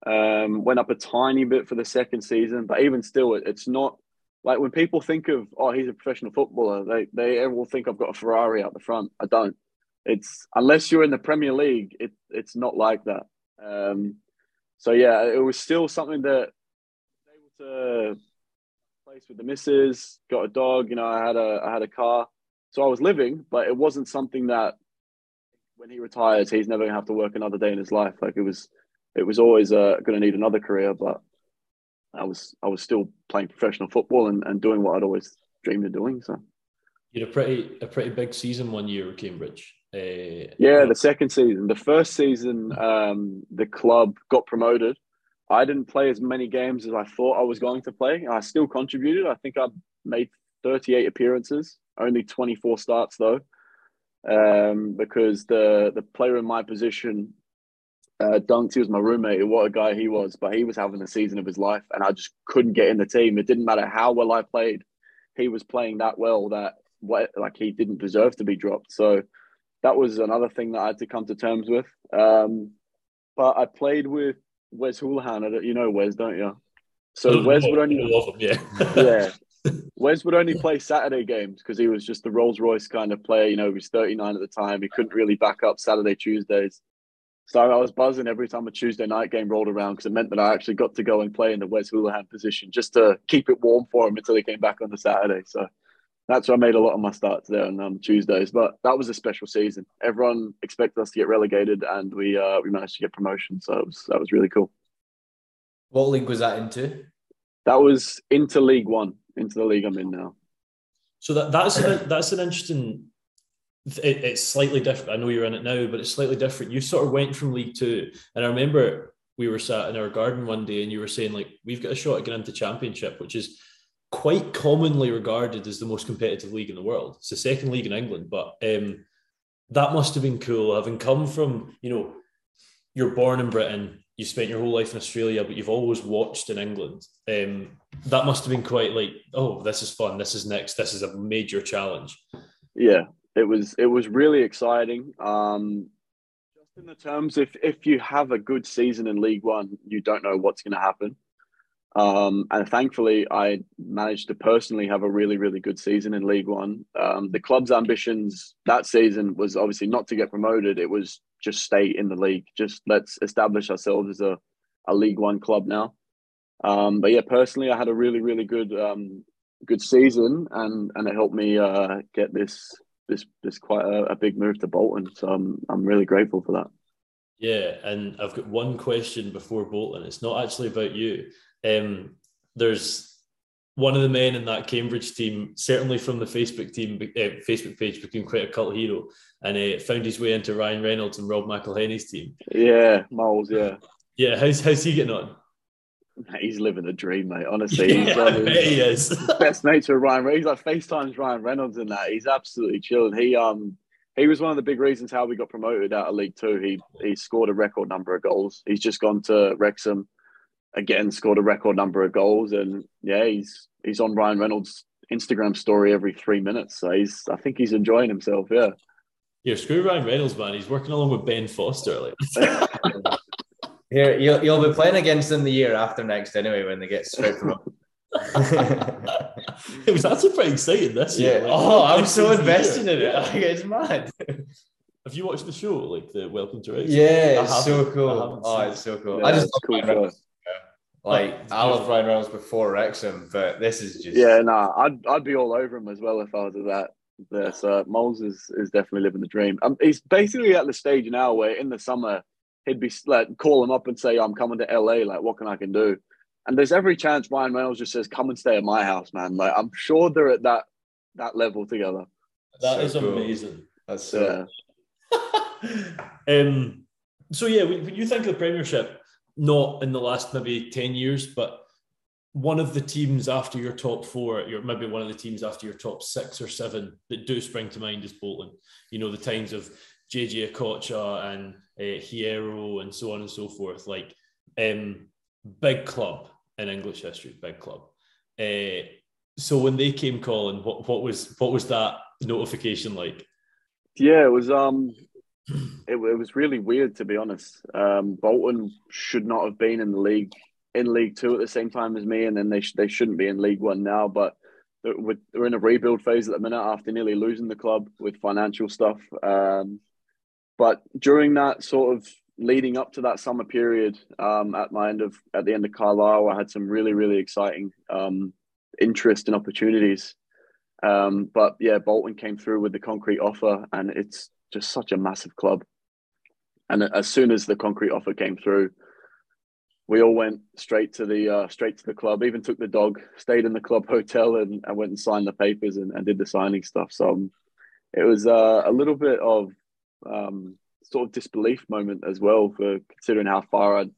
Um, went up a tiny bit for the second season, but even still, it, it's not like when people think of oh he's a professional footballer, they they everyone think I've got a Ferrari out the front. I don't. It's unless you're in the Premier League, it it's not like that. Um, so yeah, it was still something that able to place with the missus, got a dog. You know, I had a I had a car so I was living, but it wasn't something that when he retires, he's never gonna have to work another day in his life. Like it was, it was always uh, to need another career. But I was, I was still playing professional football and, and doing what I'd always dreamed of doing. So you had a pretty, a pretty big season one year at Cambridge. Uh, yeah, the second season. The first season, um, the club got promoted. I didn't play as many games as I thought I was going to play. I still contributed. I think I made 38 appearances only 24 starts though, um, because the the player in my position, uh, Dunks, he was my roommate. What a guy he was! But he was having the season of his life, and I just couldn't get in the team. It didn't matter how well I played; he was playing that well that what like he didn't deserve to be dropped. So that was another thing that I had to come to terms with. Um, but I played with Wes Hoolahan. You know Wes, don't you? So Wes would only yeah yeah Wes would only play Saturday games because he was just the Rolls Royce kind of player. You know, he was 39 at the time. He couldn't really back up Saturday, Tuesdays. So I was buzzing every time a Tuesday night game rolled around because it meant that I actually got to go and play in the Wes Hoolahan position just to keep it warm for him until he came back on the Saturday. So that's where I made a lot of my starts there on um, Tuesdays. But that was a special season. Everyone expected us to get relegated, and we uh, we managed to get promotion. So was, that was really cool. What league was that into? That was into League One into the league I'm in now. So that that's an, that's an interesting. It, it's slightly different. I know you're in it now, but it's slightly different. You sort of went from League Two, and I remember we were sat in our garden one day, and you were saying like, "We've got a shot at getting into Championship," which is quite commonly regarded as the most competitive league in the world. It's the second league in England, but um, that must have been cool. Having come from, you know, you're born in Britain, you spent your whole life in Australia, but you've always watched in England. Um, that must have been quite like, oh, this is fun. This is next. This is a major challenge. Yeah, it was. It was really exciting. Um, just in the terms, if if you have a good season in League One, you don't know what's going to happen. Um, and thankfully, I managed to personally have a really, really good season in League One. Um, the club's ambitions that season was obviously not to get promoted; it was just stay in the league. Just let's establish ourselves as a, a League One club now. Um, but yeah, personally, I had a really, really good um, good season, and and it helped me uh, get this this this quite a, a, big move to Bolton. So I'm I'm really grateful for that. Yeah, and I've got one question before Bolton. It's not actually about you. Um, there's one of the men in that Cambridge team, certainly from the Facebook team, uh, Facebook page, became quite a cult hero, and uh, found his way into Ryan Reynolds and Rob McElhenney's team. Yeah, Moles. Yeah, yeah. How's how's he getting on? He's living the dream, mate. Honestly, yeah, he's like he is. best mates with Ryan. He's like FaceTimes Ryan Reynolds in that. He's absolutely chilling. He um he was one of the big reasons how we got promoted out of League Two. He he scored a record number of goals. He's just gone to Wrexham again scored a record number of goals, and yeah, he's he's on Ryan Reynolds' Instagram story every three minutes. So he's I think he's enjoying himself. Yeah. Yeah, screw Ryan Reynolds, man. He's working along with Ben Foster. Like. Here, you'll, you'll be playing against them the year after next anyway when they get straight from it was actually pretty exciting this yeah. year. Like, oh, I'm so invested in it. Like, it's mad. Have you watched the show, like the Welcome to Wrexham? Yeah, it's so cool. Oh, it's so cool. Yeah, I just love cool like I love Ryan Reynolds before Wrexham, but this is just yeah. Nah, I'd I'd be all over him as well if I was at that. There, so Moles is, is definitely living the dream. Um, he's basically at the stage now where in the summer he'd be like call him up and say, "I'm coming to LA. Like, what can I can do?" And there's every chance Ryan Reynolds just says, "Come and stay at my house, man." Like, I'm sure they're at that that level together. That so is cool. amazing. That's so. Yeah. um. So yeah, when you think of the Premiership, not in the last maybe 10 years, but one of the teams after your top four, you're maybe one of the teams after your top six or seven that do spring to mind is Bolton. You know, the times of JJ Okocha and uh, Hierro and so on and so forth. Like, um, big club in English history, big club. Uh, so when they came calling, what, what was what was that notification like? Yeah, it was um it, it was really weird to be honest. Um, Bolton should not have been in the league in League Two at the same time as me, and then they sh- they shouldn't be in League One now. But we're, in a rebuild phase at the minute after nearly losing the club with financial stuff. Um, but during that sort of leading up to that summer period, um, at my end of at the end of Carlisle, I had some really really exciting um, interest and opportunities. Um, but yeah, Bolton came through with the concrete offer, and it's just such a massive club. And as soon as the concrete offer came through, we all went straight to the uh, straight to the club. Even took the dog, stayed in the club hotel, and, and went and signed the papers and, and did the signing stuff. So um, it was uh, a little bit of um, sort of disbelief moment as well for considering how far I'd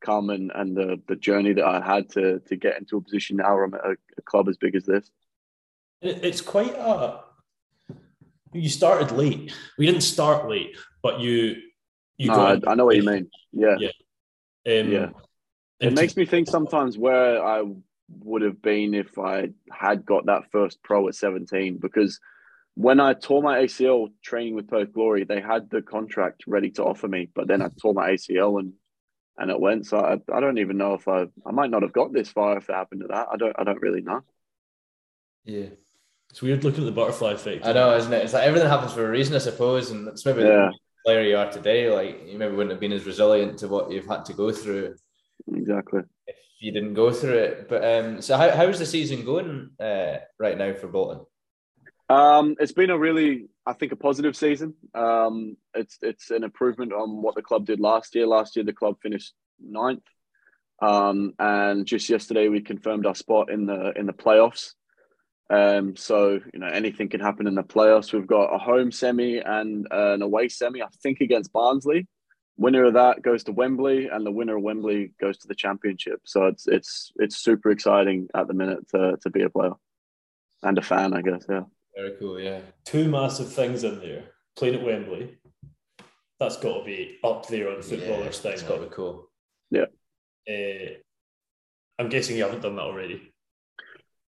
come and, and the, the journey that I had to to get into a position now where I'm at a, a club as big as this. It's quite a. You started late. We didn't start late, but you. you no, I, I, know what you mean. Yeah. Yeah. Um, yeah. It makes me think sometimes where I would have been if I had got that first pro at 17 because when I tore my ACL training with Perth Glory, they had the contract ready to offer me, but then I tore my ACL and and it went. So I, I don't even know if I I might not have got this far if it happened to that. I don't I don't really know. Yeah. It's weird looking at the butterfly effect. I know, isn't it? It's like everything happens for a reason, I suppose, and it's maybe yeah player you are today, like you maybe wouldn't have been as resilient to what you've had to go through. Exactly. If you didn't go through it. But um, so how, how's the season going uh, right now for Bolton? Um, it's been a really, I think, a positive season. Um, it's it's an improvement on what the club did last year. Last year, the club finished ninth, um, and just yesterday we confirmed our spot in the in the playoffs. Um, so you know anything can happen in the playoffs. We've got a home semi and an away semi. I think against Barnsley. Winner of that goes to Wembley, and the winner of Wembley goes to the championship. So it's it's it's super exciting at the minute to to be a player and a fan, I guess. Yeah. Very cool. Yeah. Two massive things in there. Playing at Wembley. That's got to be up there on footballers' yeah, It's got to be cool. Yeah. Uh, I'm guessing you haven't done that already.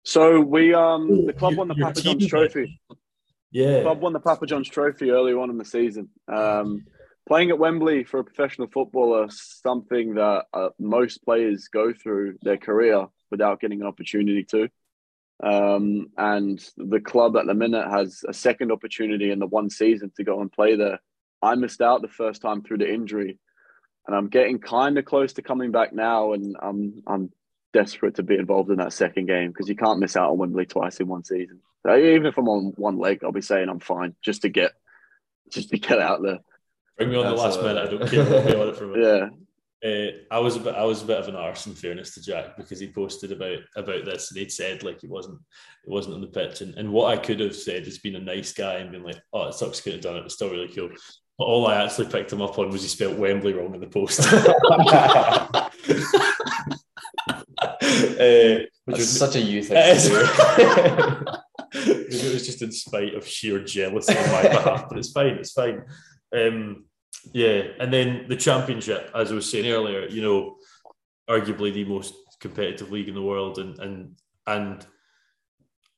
So we um the club won the Papa John's Trophy. Yeah. The club won the Papa John's Trophy earlier on in the season. Um, playing at Wembley for a professional footballer something that uh, most players go through their career without getting an opportunity to. Um, and the club at the minute has a second opportunity in the one season to go and play there. I missed out the first time through the injury, and I'm getting kind of close to coming back now, and I'm I'm desperate to be involved in that second game because you can't miss out on Wembley twice in one season. So even if I'm on one leg, I'll be saying I'm fine just to get just to get out there. Bring me on That's the last a... minute. I don't care. I'll be on it for a minute. Yeah. Uh, I was a bit, I was a bit of an arse in fairness to Jack because he posted about about this and he'd said like he wasn't it wasn't on the pitch and, and what I could have said is being a nice guy and been like oh it sucks couldn't have done it it's still really cool but all I actually picked him up on was he spelled Wembley wrong in the post uh, which was such a youth it was just in spite of sheer jealousy on my behalf, but it's fine. It's fine. Um, yeah, and then the championship, as I was saying earlier, you know, arguably the most competitive league in the world, and and and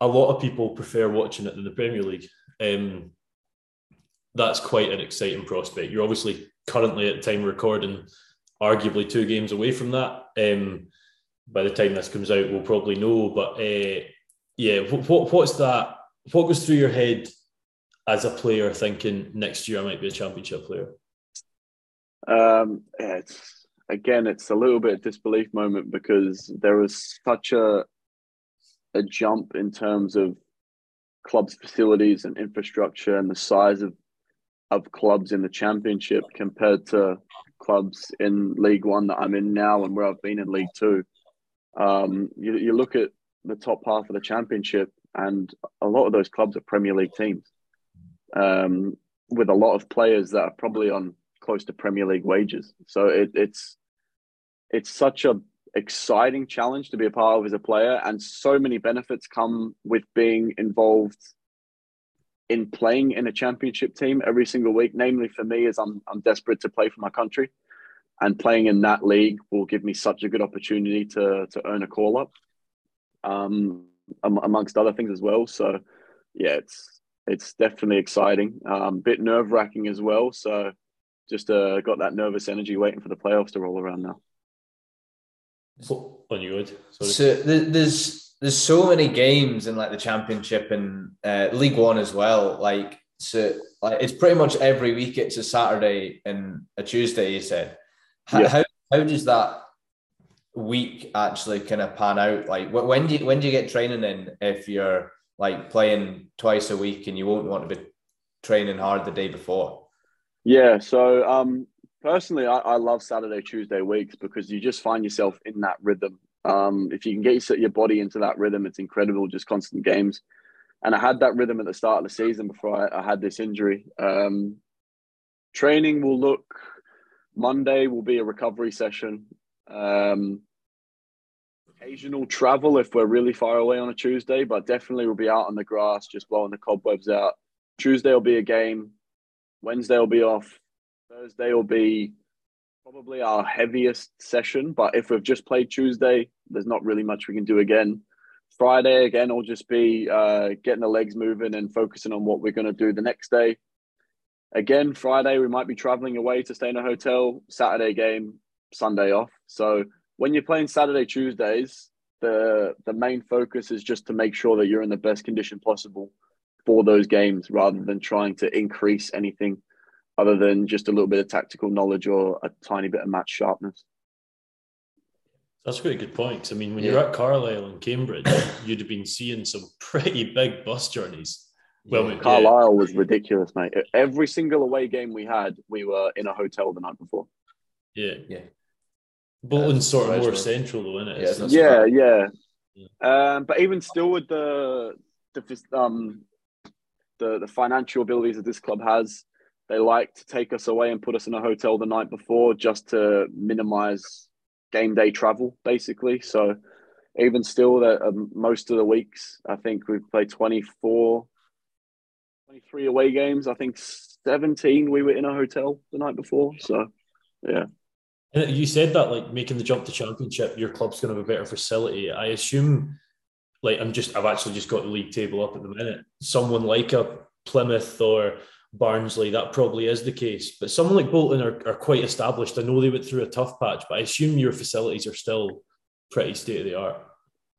a lot of people prefer watching it than the Premier League. Um, that's quite an exciting prospect. You're obviously currently at the time recording, arguably two games away from that. Um, by the time this comes out, we'll probably know. But uh, yeah, what, what's that? What goes through your head as a player thinking next year I might be a championship player? Um, it's again, it's a little bit disbelief moment because there was such a a jump in terms of clubs' facilities and infrastructure and the size of of clubs in the championship compared to clubs in League One that I'm in now and where I've been in League Two. Um, you, you look at the top half of the championship, and a lot of those clubs are Premier League teams, um, with a lot of players that are probably on close to Premier League wages. So it, it's it's such a exciting challenge to be a part of as a player, and so many benefits come with being involved in playing in a championship team every single week. Namely, for me, is I'm I'm desperate to play for my country, and playing in that league will give me such a good opportunity to to earn a call up, um, amongst other things as well. So, yeah, it's it's definitely exciting. Um, bit nerve wracking as well. So, just uh, got that nervous energy waiting for the playoffs to roll around now. On you would. So there's there's so many games in like the championship and uh, League One as well. Like so, like it's pretty much every week. It's a Saturday and a Tuesday. You said. How yeah. how, how does that week actually kind of pan out? Like when do you when do you get training in if you're like playing twice a week and you won't want to be training hard the day before? Yeah, so um, personally, I, I, love Saturday, Tuesday weeks because you just find yourself in that rhythm. Um, if you can get your body into that rhythm, it's incredible, just constant games. And I had that rhythm at the start of the season before I, I had this injury. Um, training will look Monday will be a recovery session. Um, occasional travel if we're really far away on a Tuesday, but definitely we'll be out on the grass, just blowing the cobwebs out. Tuesday will be a game. Wednesday will be off. Thursday will be probably our heaviest session, but if we've just played Tuesday, there's not really much we can do again. Friday again will just be uh, getting the legs moving and focusing on what we're going to do the next day. Again, Friday we might be traveling away to stay in a hotel. Saturday game, Sunday off. So when you're playing Saturday, Tuesdays, the the main focus is just to make sure that you're in the best condition possible for those games, rather than trying to increase anything other than just a little bit of tactical knowledge or a tiny bit of match sharpness. That's quite a good point. I mean, when yeah. you're at Carlisle and Cambridge, you'd have been seeing some pretty big bus journeys. Well, yeah. Carlisle yeah. was ridiculous, mate. Every single away game we had, we were in a hotel the night before. Yeah, yeah. Bolton's sort of more central, though, isn't it? Yeah, yeah, yeah. Um, but even still, with the the um the the financial abilities that this club has, they like to take us away and put us in a hotel the night before just to minimize game day travel, basically. So even still, that um, most of the weeks, I think we've played 24, 23 away games. I think 17 we were in a hotel the night before. So, yeah. You said that like making the jump to championship, your club's going to have a better facility. I assume, like I'm just, I've actually just got the league table up at the minute. Someone like a Plymouth or Barnsley, that probably is the case. But someone like Bolton are, are quite established. I know they went through a tough patch, but I assume your facilities are still pretty state of the art.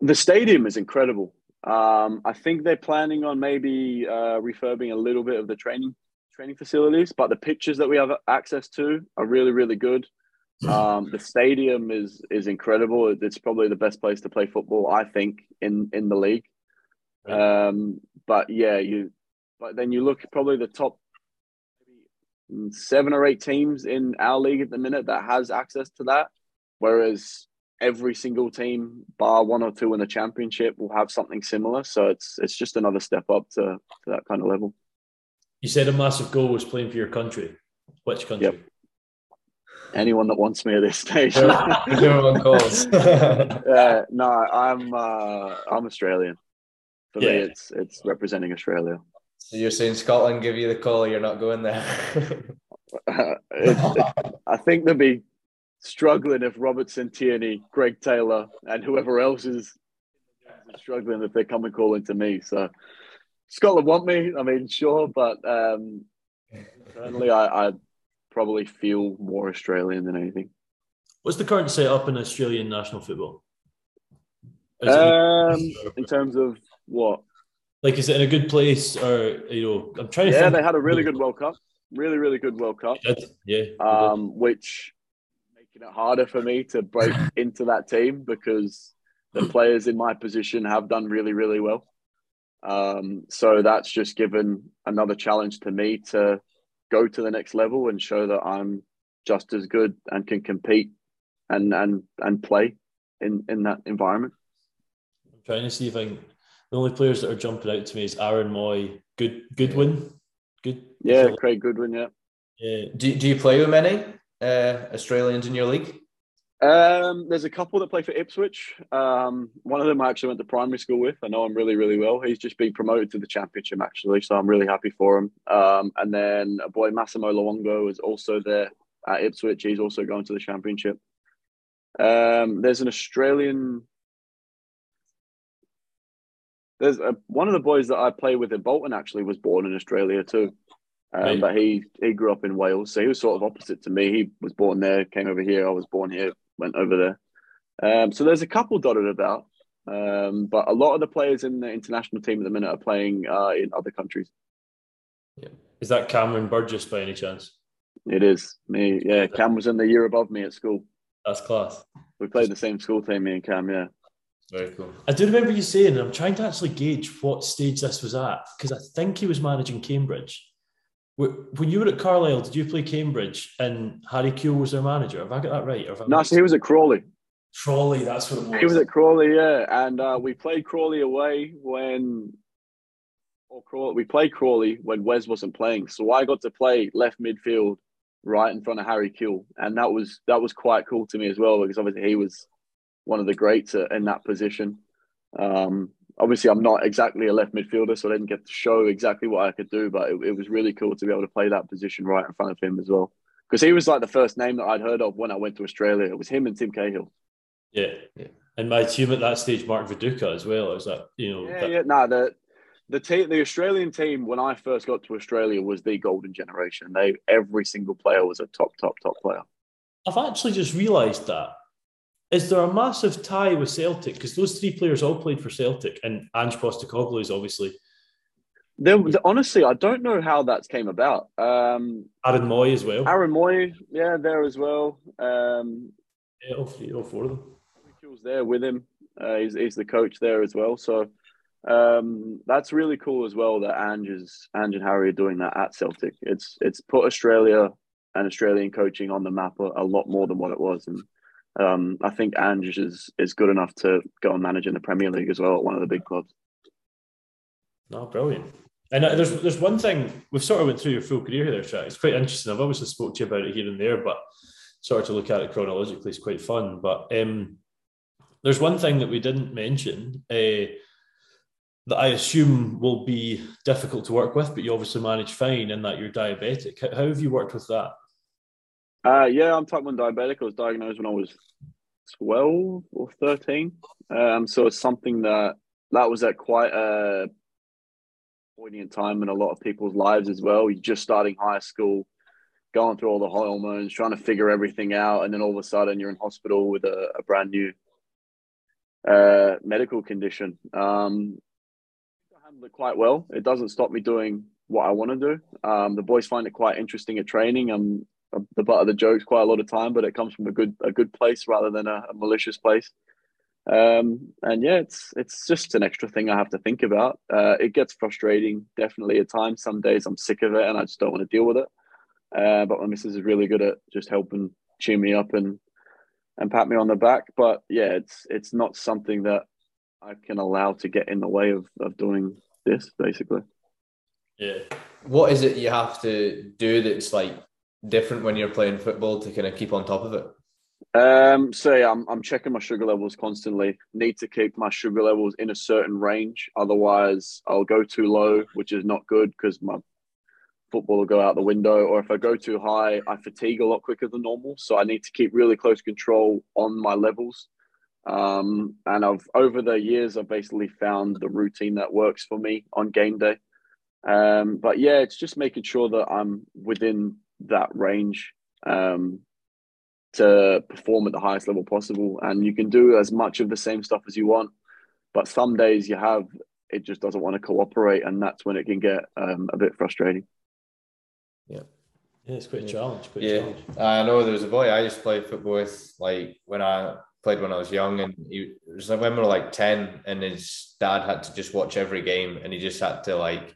The stadium is incredible. Um, I think they're planning on maybe uh, refurbing a little bit of the training training facilities, but the pitches that we have access to are really, really good. Um, the stadium is is incredible. It's probably the best place to play football, I think, in in the league. Um, but yeah, you. But then you look probably the top seven or eight teams in our league at the minute that has access to that, whereas every single team, bar one or two in the championship, will have something similar. So it's it's just another step up to, to that kind of level. You said a massive goal was playing for your country. Which country? Yep. Anyone that wants me at this stage. Everyone calls. uh, no, I'm uh, I'm Australian. For yeah. me, it's it's representing Australia. So you're saying Scotland give you the call, you're not going there? uh, it, I think they'll be struggling if Robertson, Tierney, Greg Taylor, and whoever else is struggling if they come and call into me. So Scotland want me. I mean, sure, but um, certainly I, I probably feel more Australian than anything. What's the current setup in Australian national football? Um, in terms of what? Like, is it in a good place, or you know? I'm trying to. Yeah, they had a really good World Cup. Really, really good World Cup. Yeah. Um, which making it harder for me to break into that team because the players in my position have done really, really well. Um, so that's just given another challenge to me to go to the next level and show that I'm just as good and can compete and and and play in in that environment. I'm trying to see if I can the only players that are jumping out to me is Aaron Mooy, Good Goodwin, good. Yeah, Craig Goodwin. Yeah. Yeah. Do Do you play with many uh, Australians in your league? Um, there's a couple that play for Ipswich. Um, one of them I actually went to primary school with. I know him really, really well. He's just been promoted to the championship actually, so I'm really happy for him. Um, and then a boy Massimo Luongo is also there at Ipswich. He's also going to the championship. Um, there's an Australian. There's a, one of the boys that I play with in Bolton actually was born in Australia too. Um, But he he grew up in Wales, so he was sort of opposite to me. He was born there, came over here. I was born here, went over there. Um, so there's a couple dotted about, um, but a lot of the players in the international team at the minute are playing uh, in other countries. Is that Cameron Burgess by any chance? It is me, yeah. Cam was in the year above me at school. That's class. We played the same school team, me and Cam. Yeah. Very cool. I do remember you saying, and I'm trying to actually gauge what stage this was at because I think he was managing Cambridge. Wh- When you were at Carlisle, did you play Cambridge and Harry Kewell was their manager? Have I got that right? No, so he was at Crawley. Crawley, that's what it was. He was at Crawley, yeah, and uh, we played Crawley away when, or Crawley, we played Crawley when Wes wasn't playing, so I got to play left midfield, right in front of Harry Kewell, and that was that was quite cool to me as well because obviously he was one of the greats in that position. Um, obviously, I'm not exactly a left midfielder, so I didn't get to show exactly what I could do, but it, it was really cool to be able to play that position right in front of him as well. Because he was like the first name that I'd heard of when I went to Australia. It was him and Tim Cahill. yeah. Yeah. And my team at that stage, Mark Viduka as well. Is that you know? Yeah, that- yeah. No, the the team, the Australian team, when I first got to Australia, was the golden generation. They every single player was a top, top, top player. I've actually just realised that. Is there a massive tie with Celtic? Because those three players all played for Celtic, and Ange Postecoglou is obviously There, honestly, I don't know how that came about. Um, Aaron Mooy as well. Aaron Mooy, yeah, there as well. Um, Yeah, all three, all four of them. was there with him. Uh, he's, he's the coach there as well. So um, that's really cool as well that Ange is Ange and Harry are doing that at Celtic. It's it's put Australia and Australian coaching on the map a, a lot more than what it was, and um, I think Ange is is good enough to go and manage in the Premier League as well at one of the big clubs. No, brilliant. And uh, there's there's one thing we've sort of went through your full career here, Jack. It's quite interesting. I've obviously spoke to you about it here and there, but sort of to look at it chronologically is quite fun. But um, there's one thing that we didn't mention uh, that I assume will be difficult to work with, but you obviously manage fine, in that you're diabetic. How how have you worked with that? Uh, yeah, I'm type one diabetic. I was diagnosed when I was twelve or thirteen. Um, so it's something that that was at quite a poignant time in a lot of people's lives as well. You're just starting high school, going through all the hormones, trying to figure everything out, and then all of a sudden you're in hospital with a, a brand new uh, medical condition. Um, I handled it quite well. It doesn't stop me doing what I want to do. Um, the boys find it quite interesting at training. I'm the butt of the jokes quite a lot of time, but it comes from a good a good place rather than a, a malicious place. Um, and yeah, it's it's just an extra thing I have to think about. Uh, it gets frustrating, definitely at times. Some days I'm sick of it and I just don't want to deal with it. Uh, but my missus is really good at just helping cheer me up and and pat me on the back. But yeah, it's it's not something that I can allow to get in the way of of doing this. Basically, Yeah. What is it you have to do that's like different when you're playing football to kind of keep on top of it? Um, so yeah, I'm I'm checking my sugar levels constantly. Need to keep my sugar levels in a certain range, otherwise I'll go too low, which is not good because my football will go out the window. Or if I go too high, I fatigue a lot quicker than normal. So I need to keep really close control on my levels. Um, and I've over the years, I've basically found the routine that works for me on game day. Um, but yeah, it's just making sure that I'm within that range. Um, to perform at the highest level possible. And you can do as much of the same stuff as you want, but some days you have it just doesn't want to cooperate, and that's when it can get um, a bit frustrating. Yeah, Yeah, it's quite a challenge. Quite Yeah, challenge. I know there was a boy I used to play football with, like when I played when I was young, and he it was like when we were like ten, and his dad had to just watch every game, and he just had to like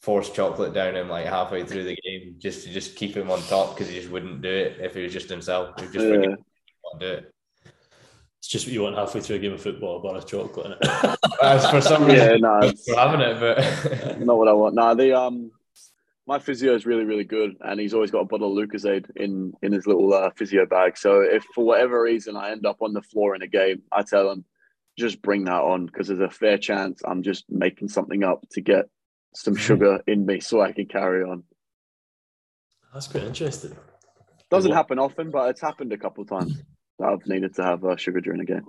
force chocolate down him like halfway through the game just to just keep him on top because he just wouldn't do it if he was just himself. He just Yeah. wouldn't do it. It's just what you want halfway through a game of football, a bar of chocolate in it. As for some Yeah, reason, no, for having it, but not what I want. No, the um, my physio is really, really good, and he's always got a bottle of Lucozade in in his little uh, physio bag. So if for whatever reason I end up on the floor in a game, I tell him just bring that on because there's a fair chance I'm just making something up to get some sugar in me so I can carry on. That's quite interesting. Doesn't happen often, but it's happened a couple of times. I've needed to have uh, sugar during a game.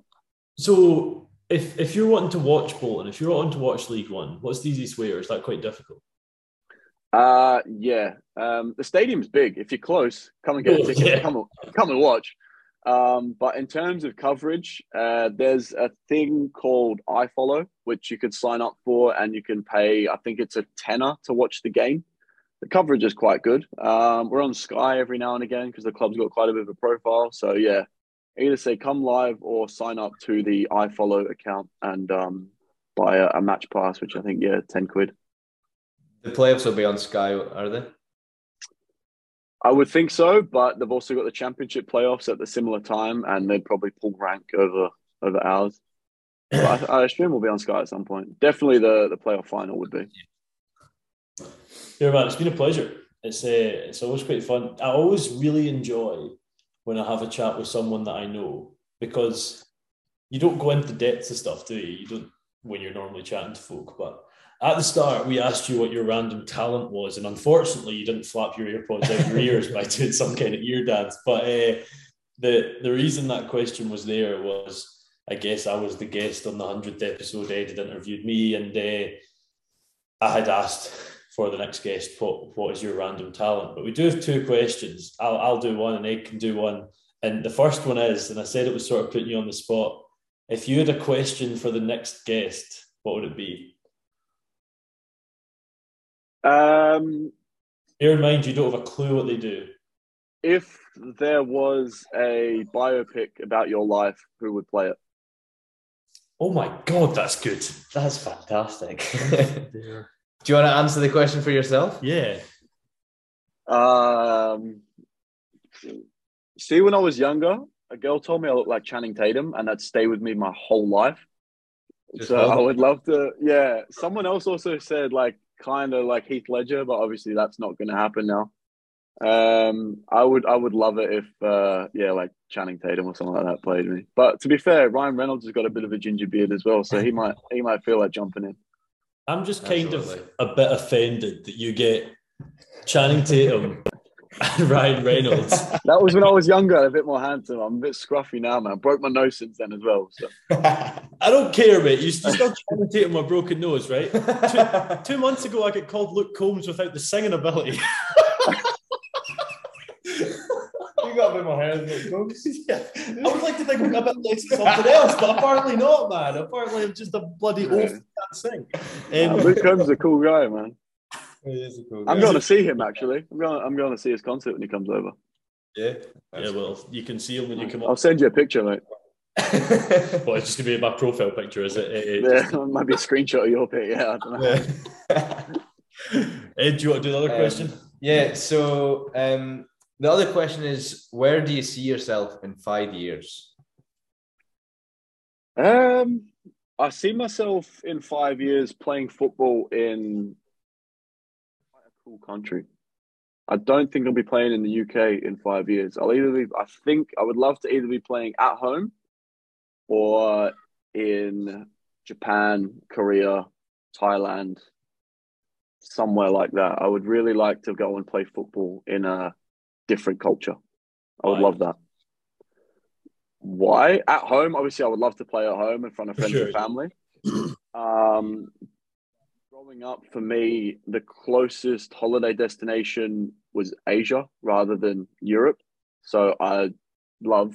So, if if you're wanting to watch Bolton, if you're wanting to watch League One, what's the easiest way, or is that quite difficult? Uh yeah. Um, the stadium's big. If you're close, come and get a Oh, ticket. yeah. Come and come and watch. Um, but in terms of coverage, uh, there's a thing called iFollow, which you could sign up for, and you can pay. I think it's a tenner to watch the game. The coverage is quite good. Um, we're on Sky every now and again because the club's got quite a bit of a profile. So yeah, either say come live or sign up to the iFollow account and um, buy a, a match pass, which I think yeah, ten quid. The playoffs will be on Sky, are they? I would think so, but they've also got the championship playoffs at the similar time, and they'd probably pull rank over over ours. I, I assume we'll be on Sky at some point. Definitely the the playoff final would be. Yeah, man, it's been a pleasure. It's uh, it's always quite fun. I always really enjoy when I have a chat with someone that I know because you don't go into depths of stuff, do you? You don't when you're normally chatting to folk. But at the start, we asked you what your random talent was, and unfortunately, you didn't flap your earpods out your ears by doing some kind of ear dance. But uh, the the reason that question was there was, I guess, I was the guest on the hundredth episode. Ed had interviewed me, and uh, I had asked for the next guest, what what is your random talent? But we do have two questions. I'll I'll do one and Ed can do one. And the first one is, and I said it was sort of putting you on the spot. If you had a question for the next guest, what would it be? Um, Bear in mind you don't have a clue what they do. if there was a biopic about your life, who would play it? Oh my god, that's good. That's fantastic. Do you want to answer the question for yourself? Yeah. Um, see, when I was younger, a girl told me I looked like Channing Tatum, and that stayed with me my whole life. Just so hold I would love to. Yeah, someone else also said like kind of like Heath Ledger, but obviously that's not going to happen now. Um, I would I would love it if uh, yeah, like Channing Tatum or something like that played me. But to be fair, Ryan Reynolds has got a bit of a ginger beard as well, so he might he might feel like jumping in. I'm just kind Absolutely. of a bit offended that you get Channing Tatum and Ryan Reynolds. That was when I was younger, a bit more handsome. I'm a bit scruffy now, man. Broke my nose since then as well. So. I don't care, mate. You, you still Channing Tatum my broken nose, right? Two months ago, I got called Luke Combs without the singing ability. you got a bit more hair than Luke Combs. yeah. I would like to think I'm a bit less than something else, but apparently not, man. Apparently, I'm just a bloody Yeah. oaf who can't sing. Um, Luke Combs is a cool guy, man. He is a cool I'm going to see him actually. I'm going. I'm going to see his concert when he comes over. Yeah. yeah, well, you can see him when you come I'll up. send you a picture, mate. Well, it's just going to be my profile picture, is it? Uh, Yeah, just- might be a screenshot of your pic. Yeah, I don't know. Ed, do you want to do the other Um, question? Yeah. So um, the other question is, where do you see yourself in five years? Um, I see myself in five years playing football in quite a cool country. I don't think I'll be playing in the UK in five years. I'll either be, I think I would love to either be playing at home or in Japan, Korea, Thailand, somewhere like that. I would really like to go and play football in a different culture. I would Why? love that. Why? At home, obviously, I would love to play at home in front of friends sure. and family. um, growing up, for me, the closest holiday destination was Asia rather than Europe. So I love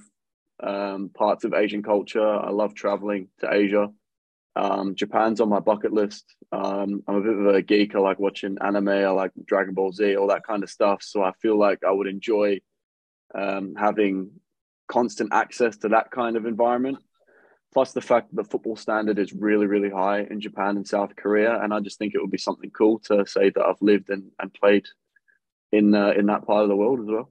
um, parts of Asian culture. I love traveling to Asia. Um, Japan's on my bucket list. Um, I'm a bit of a geek. I like watching anime. I like Dragon Ball Z, all that kind of stuff. So I feel like I would enjoy um, having constant access to that kind of environment. Plus the fact that the football standard is really, really high in Japan and South Korea, and I just think it would be something cool to say that I've lived and, and played in uh, in that part of the world as well.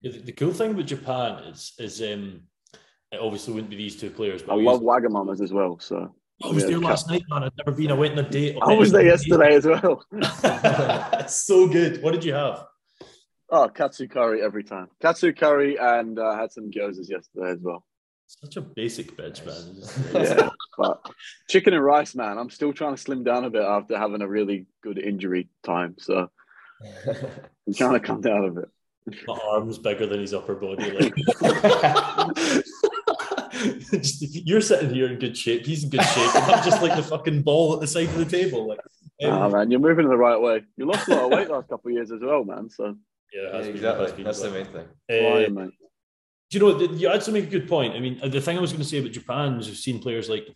Yeah, the, the cool thing with Japan is, is um, it obviously wouldn't be these two players, but I love Wagamamas as well. So I was there last night, man. I'd never been. I went on a date. I was there yesterday as well. so good. What did you have? Oh, katsu curry every time. Katsu curry and uh, had some gyozas yesterday as well. Such a basic bitch, man. yeah, but chicken and rice, man. I'm still trying to slim down a bit after having a really good injury time, so I'm trying to come down a bit. My arm's bigger than his upper body. Like. just, you're sitting here in good shape. He's in good shape. I'm just like the fucking ball at the side of the table. Like, um, oh, man, you're moving the right way. You lost a lot of weight last couple of years as well, man. So yeah, yeah exactly. That's the main thing. Uh, do you know you had to make a good point? I mean, the thing I was going to say about Japan is we've seen players like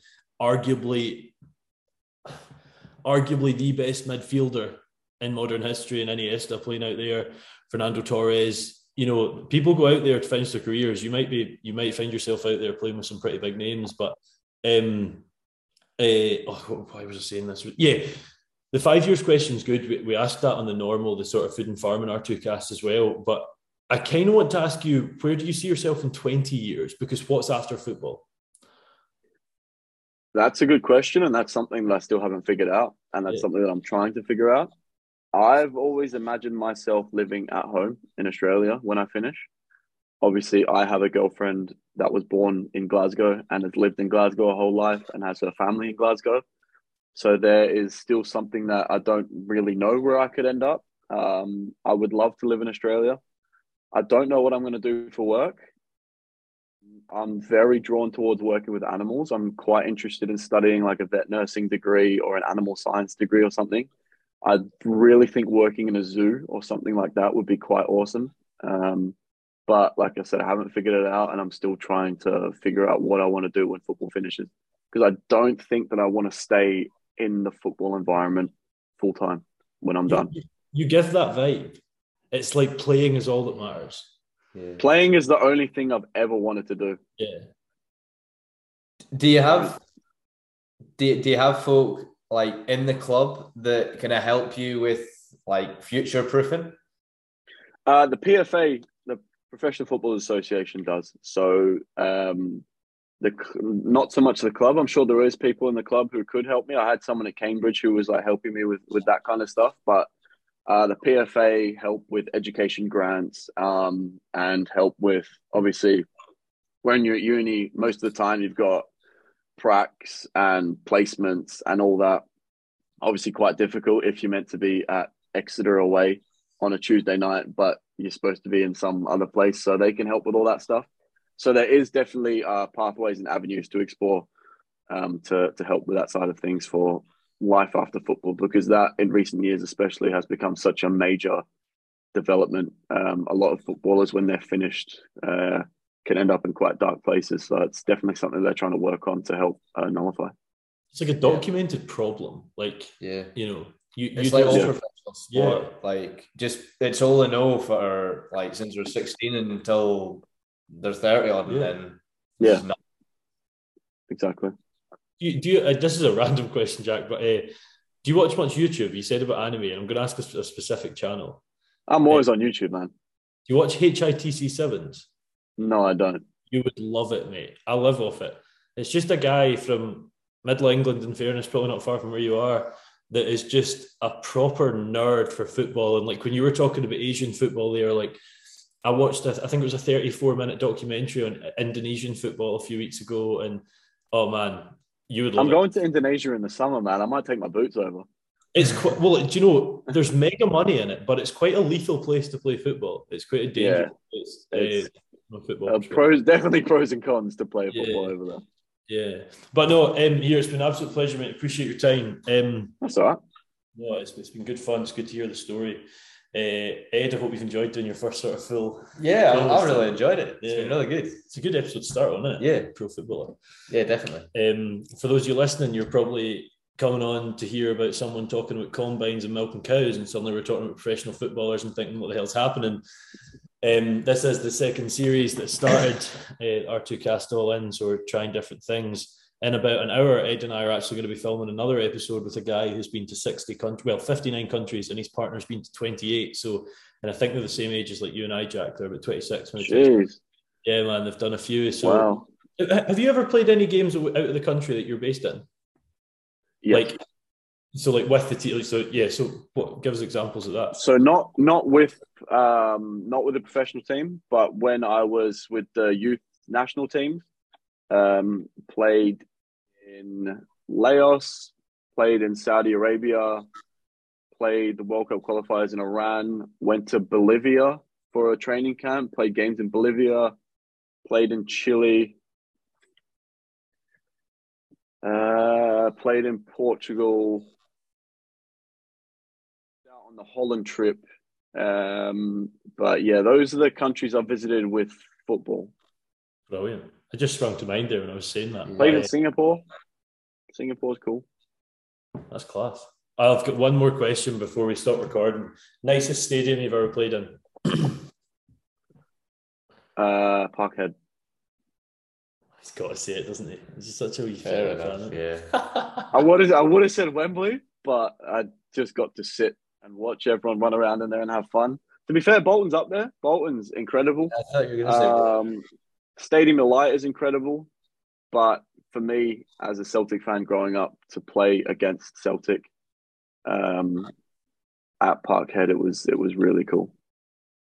arguably, arguably the best midfielder in modern history in Iniesta playing out there. Fernando Torres. You know, people go out there to finish their careers. You might be, you might find yourself out there playing with some pretty big names, but um, uh, oh, why was I saying this? Yeah, the five years question is good. We, we asked that on the normal, the sort of food and farming R2Kast as well. But I kind of want to ask you, where do you see yourself in 20 years? Because what's after football? That's a good question. And that's something that I still haven't figured out. And that's yeah. something that I'm trying to figure out. I've always imagined myself living at home in Australia when I finish. Obviously, I have a girlfriend that was born in Glasgow and has lived in Glasgow her whole life and has her family in Glasgow. So there is still something that I don't really know where I could end up. Um, I would love to live in Australia. I don't know what I'm going to do for work. I'm very drawn towards working with animals. I'm quite interested in studying like a vet nursing degree or an animal science degree or something. I really think working in a zoo or something like that would be quite awesome. Um, but like I said, I haven't figured it out, and I'm still trying to figure out what I want to do when football finishes. Because I don't think that I want to stay in the football environment full time when I'm you, done. You give that vibe. It's like playing is all that matters. Yeah. Playing is the only thing I've ever wanted to do. Yeah. Do you have do, do you have folk like in the club that can help you with like future proofing? Uh, the PFA, the Professional Football Association, does. So um, the not so much the club. I'm sure there is people in the club who could help me. I had someone at Cambridge who was like helping me with with that kind of stuff, but. Uh, the PFA help with education grants um, and help with obviously when you're at uni, most of the time you've got pracs and placements and all that. Obviously, quite difficult if you're meant to be at Exeter away on a Tuesday night, but you're supposed to be in some other place. So they can help with all that stuff. So there is definitely uh, pathways and avenues to explore um, to to help with that side of things for life after football because that in recent years especially has become such a major development. Um, a lot of footballers when they're finished uh, can end up in quite dark places. So it's definitely something they're trying to work on to help uh, nullify. It's like a documented yeah. problem. Like yeah, you know, you, it's like all professional sport. Yeah. Like just it's all I know for like since we're sixteen until they're 30 on yeah. then yeah exactly do you, do you uh, this is a random question jack but uh, do you watch much youtube? You said about anime. And i'm going to ask a, a specific channel. I'm always uh, on youtube man. do you watch hitc sevens? No i don't. You would love it mate. I live off it. It's just a guy from middle england in fairness probably not far from where you are that is just a proper nerd for football. And like when you were talking about asian football there like I watched, a, I think it was a 34 minute documentary on Indonesian football a few weeks ago. And oh man, you would I'm it. going to Indonesia in the summer, man. I might take my boots over. It's quite, well, do you know, there's mega money in it, but it's quite a lethal place to play football. It's quite a dangerous yeah, place. It's, uh, football. Uh, pros, definitely pros and cons to play football yeah. over there. Yeah, but no, um, here it's been an absolute pleasure, mate. Appreciate your time. Um, That's all right. No, it's, it's been good fun. It's good to hear the story. Uh, Ed, I hope you've enjoyed doing your first sort of full. Yeah, I, I really enjoyed it. It's yeah. been really good. It's a good episode to start on, isn't it? Yeah, pro footballer. Yeah, definitely. Um, for those of you listening, you're probably coming on to hear about someone talking about combines and milking cows, and suddenly we're talking about professional footballers and thinking, what the hell's happening? Um, this is the second series that started uh, R2Kast All In, so we're trying different things in about an hour, Ed and I are actually going to be filming another episode with a guy who's been to 60 countries, well, 59 countries, and his partner's been to 28. So, and I think they're the same age as like you and I, Jack. They're about 26. Jeez. Yeah, man, they've done a few. So, wow. have you ever played any games out of the country that you're based in? Yeah. Like, so like with the team. So yeah. So what us examples of that? So not not with um, not with the professional team, but when I was with the youth national team, um, played in Laos, played in Saudi Arabia, played the World Cup qualifiers in Iran, went to Bolivia for a training camp, played games in Bolivia, played in Chile, uh, played in Portugal, on the Holland trip. Um, but yeah, those are the countries I've visited with football. Brilliant. I just sprung to mind there when I was saying that. Played in Singapore. Singapore's cool. That's class. I've got one more question before we stop recording. Nicest stadium you've ever played in? Uh, Parkhead. He's got to say it, doesn't he? He's just such a wee Fair fan, enough. isn't? Yeah. I would have I would have said Wembley, but I just got to sit and watch everyone run around in there and have fun. To be fair, Bolton's up there. Bolton's incredible. I thought you were going to say. Um, Stadium of Light is incredible, but for me, as a Celtic fan growing up, to play against Celtic um, at Parkhead, it was it was really cool.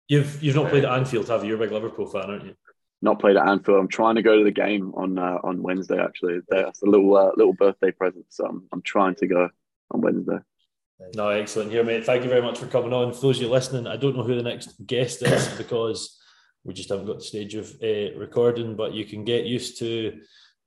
You've you've not played at Anfield, have you? You're a big Liverpool fan, aren't you? Not played at Anfield. I'm trying to go to the game on uh, on Wednesday. Actually, that's a little uh, little birthday present. So I'm, I'm trying to go on Wednesday. No, excellent here, mate. Thank you very much for coming on. For those of you listening, I don't know who the next guest is because we just haven't got the stage of uh, recording, but you can get used to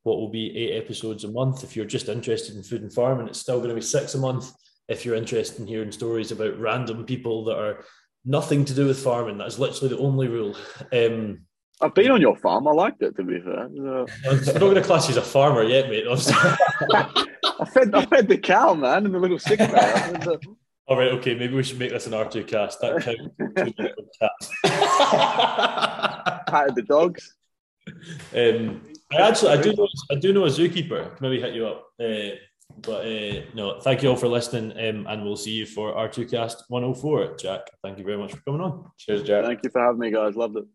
what will be eight episodes a month. If you're just interested in food and farm, and it's still going to be six a month if you're interested in hearing stories about random people that are nothing to do with farming. That's literally the only rule. Um, I've been on your farm. I liked it. To be fair, I'm not going to class you as a farmer yet, mate. I fed I fed the cow, man, in the little sick bay. I fed the- All right, okay, maybe we should make this an R2Kast. That counts. patted the dogs. um, I actually, I do know, I do know a zookeeper. Maybe hit you up. Uh, but uh, no, thank you all for listening, um, and we'll see you for R2Kast 104. Jack, thank you very much for coming on. Cheers, Jack. Thank you for having me, guys. Loved it.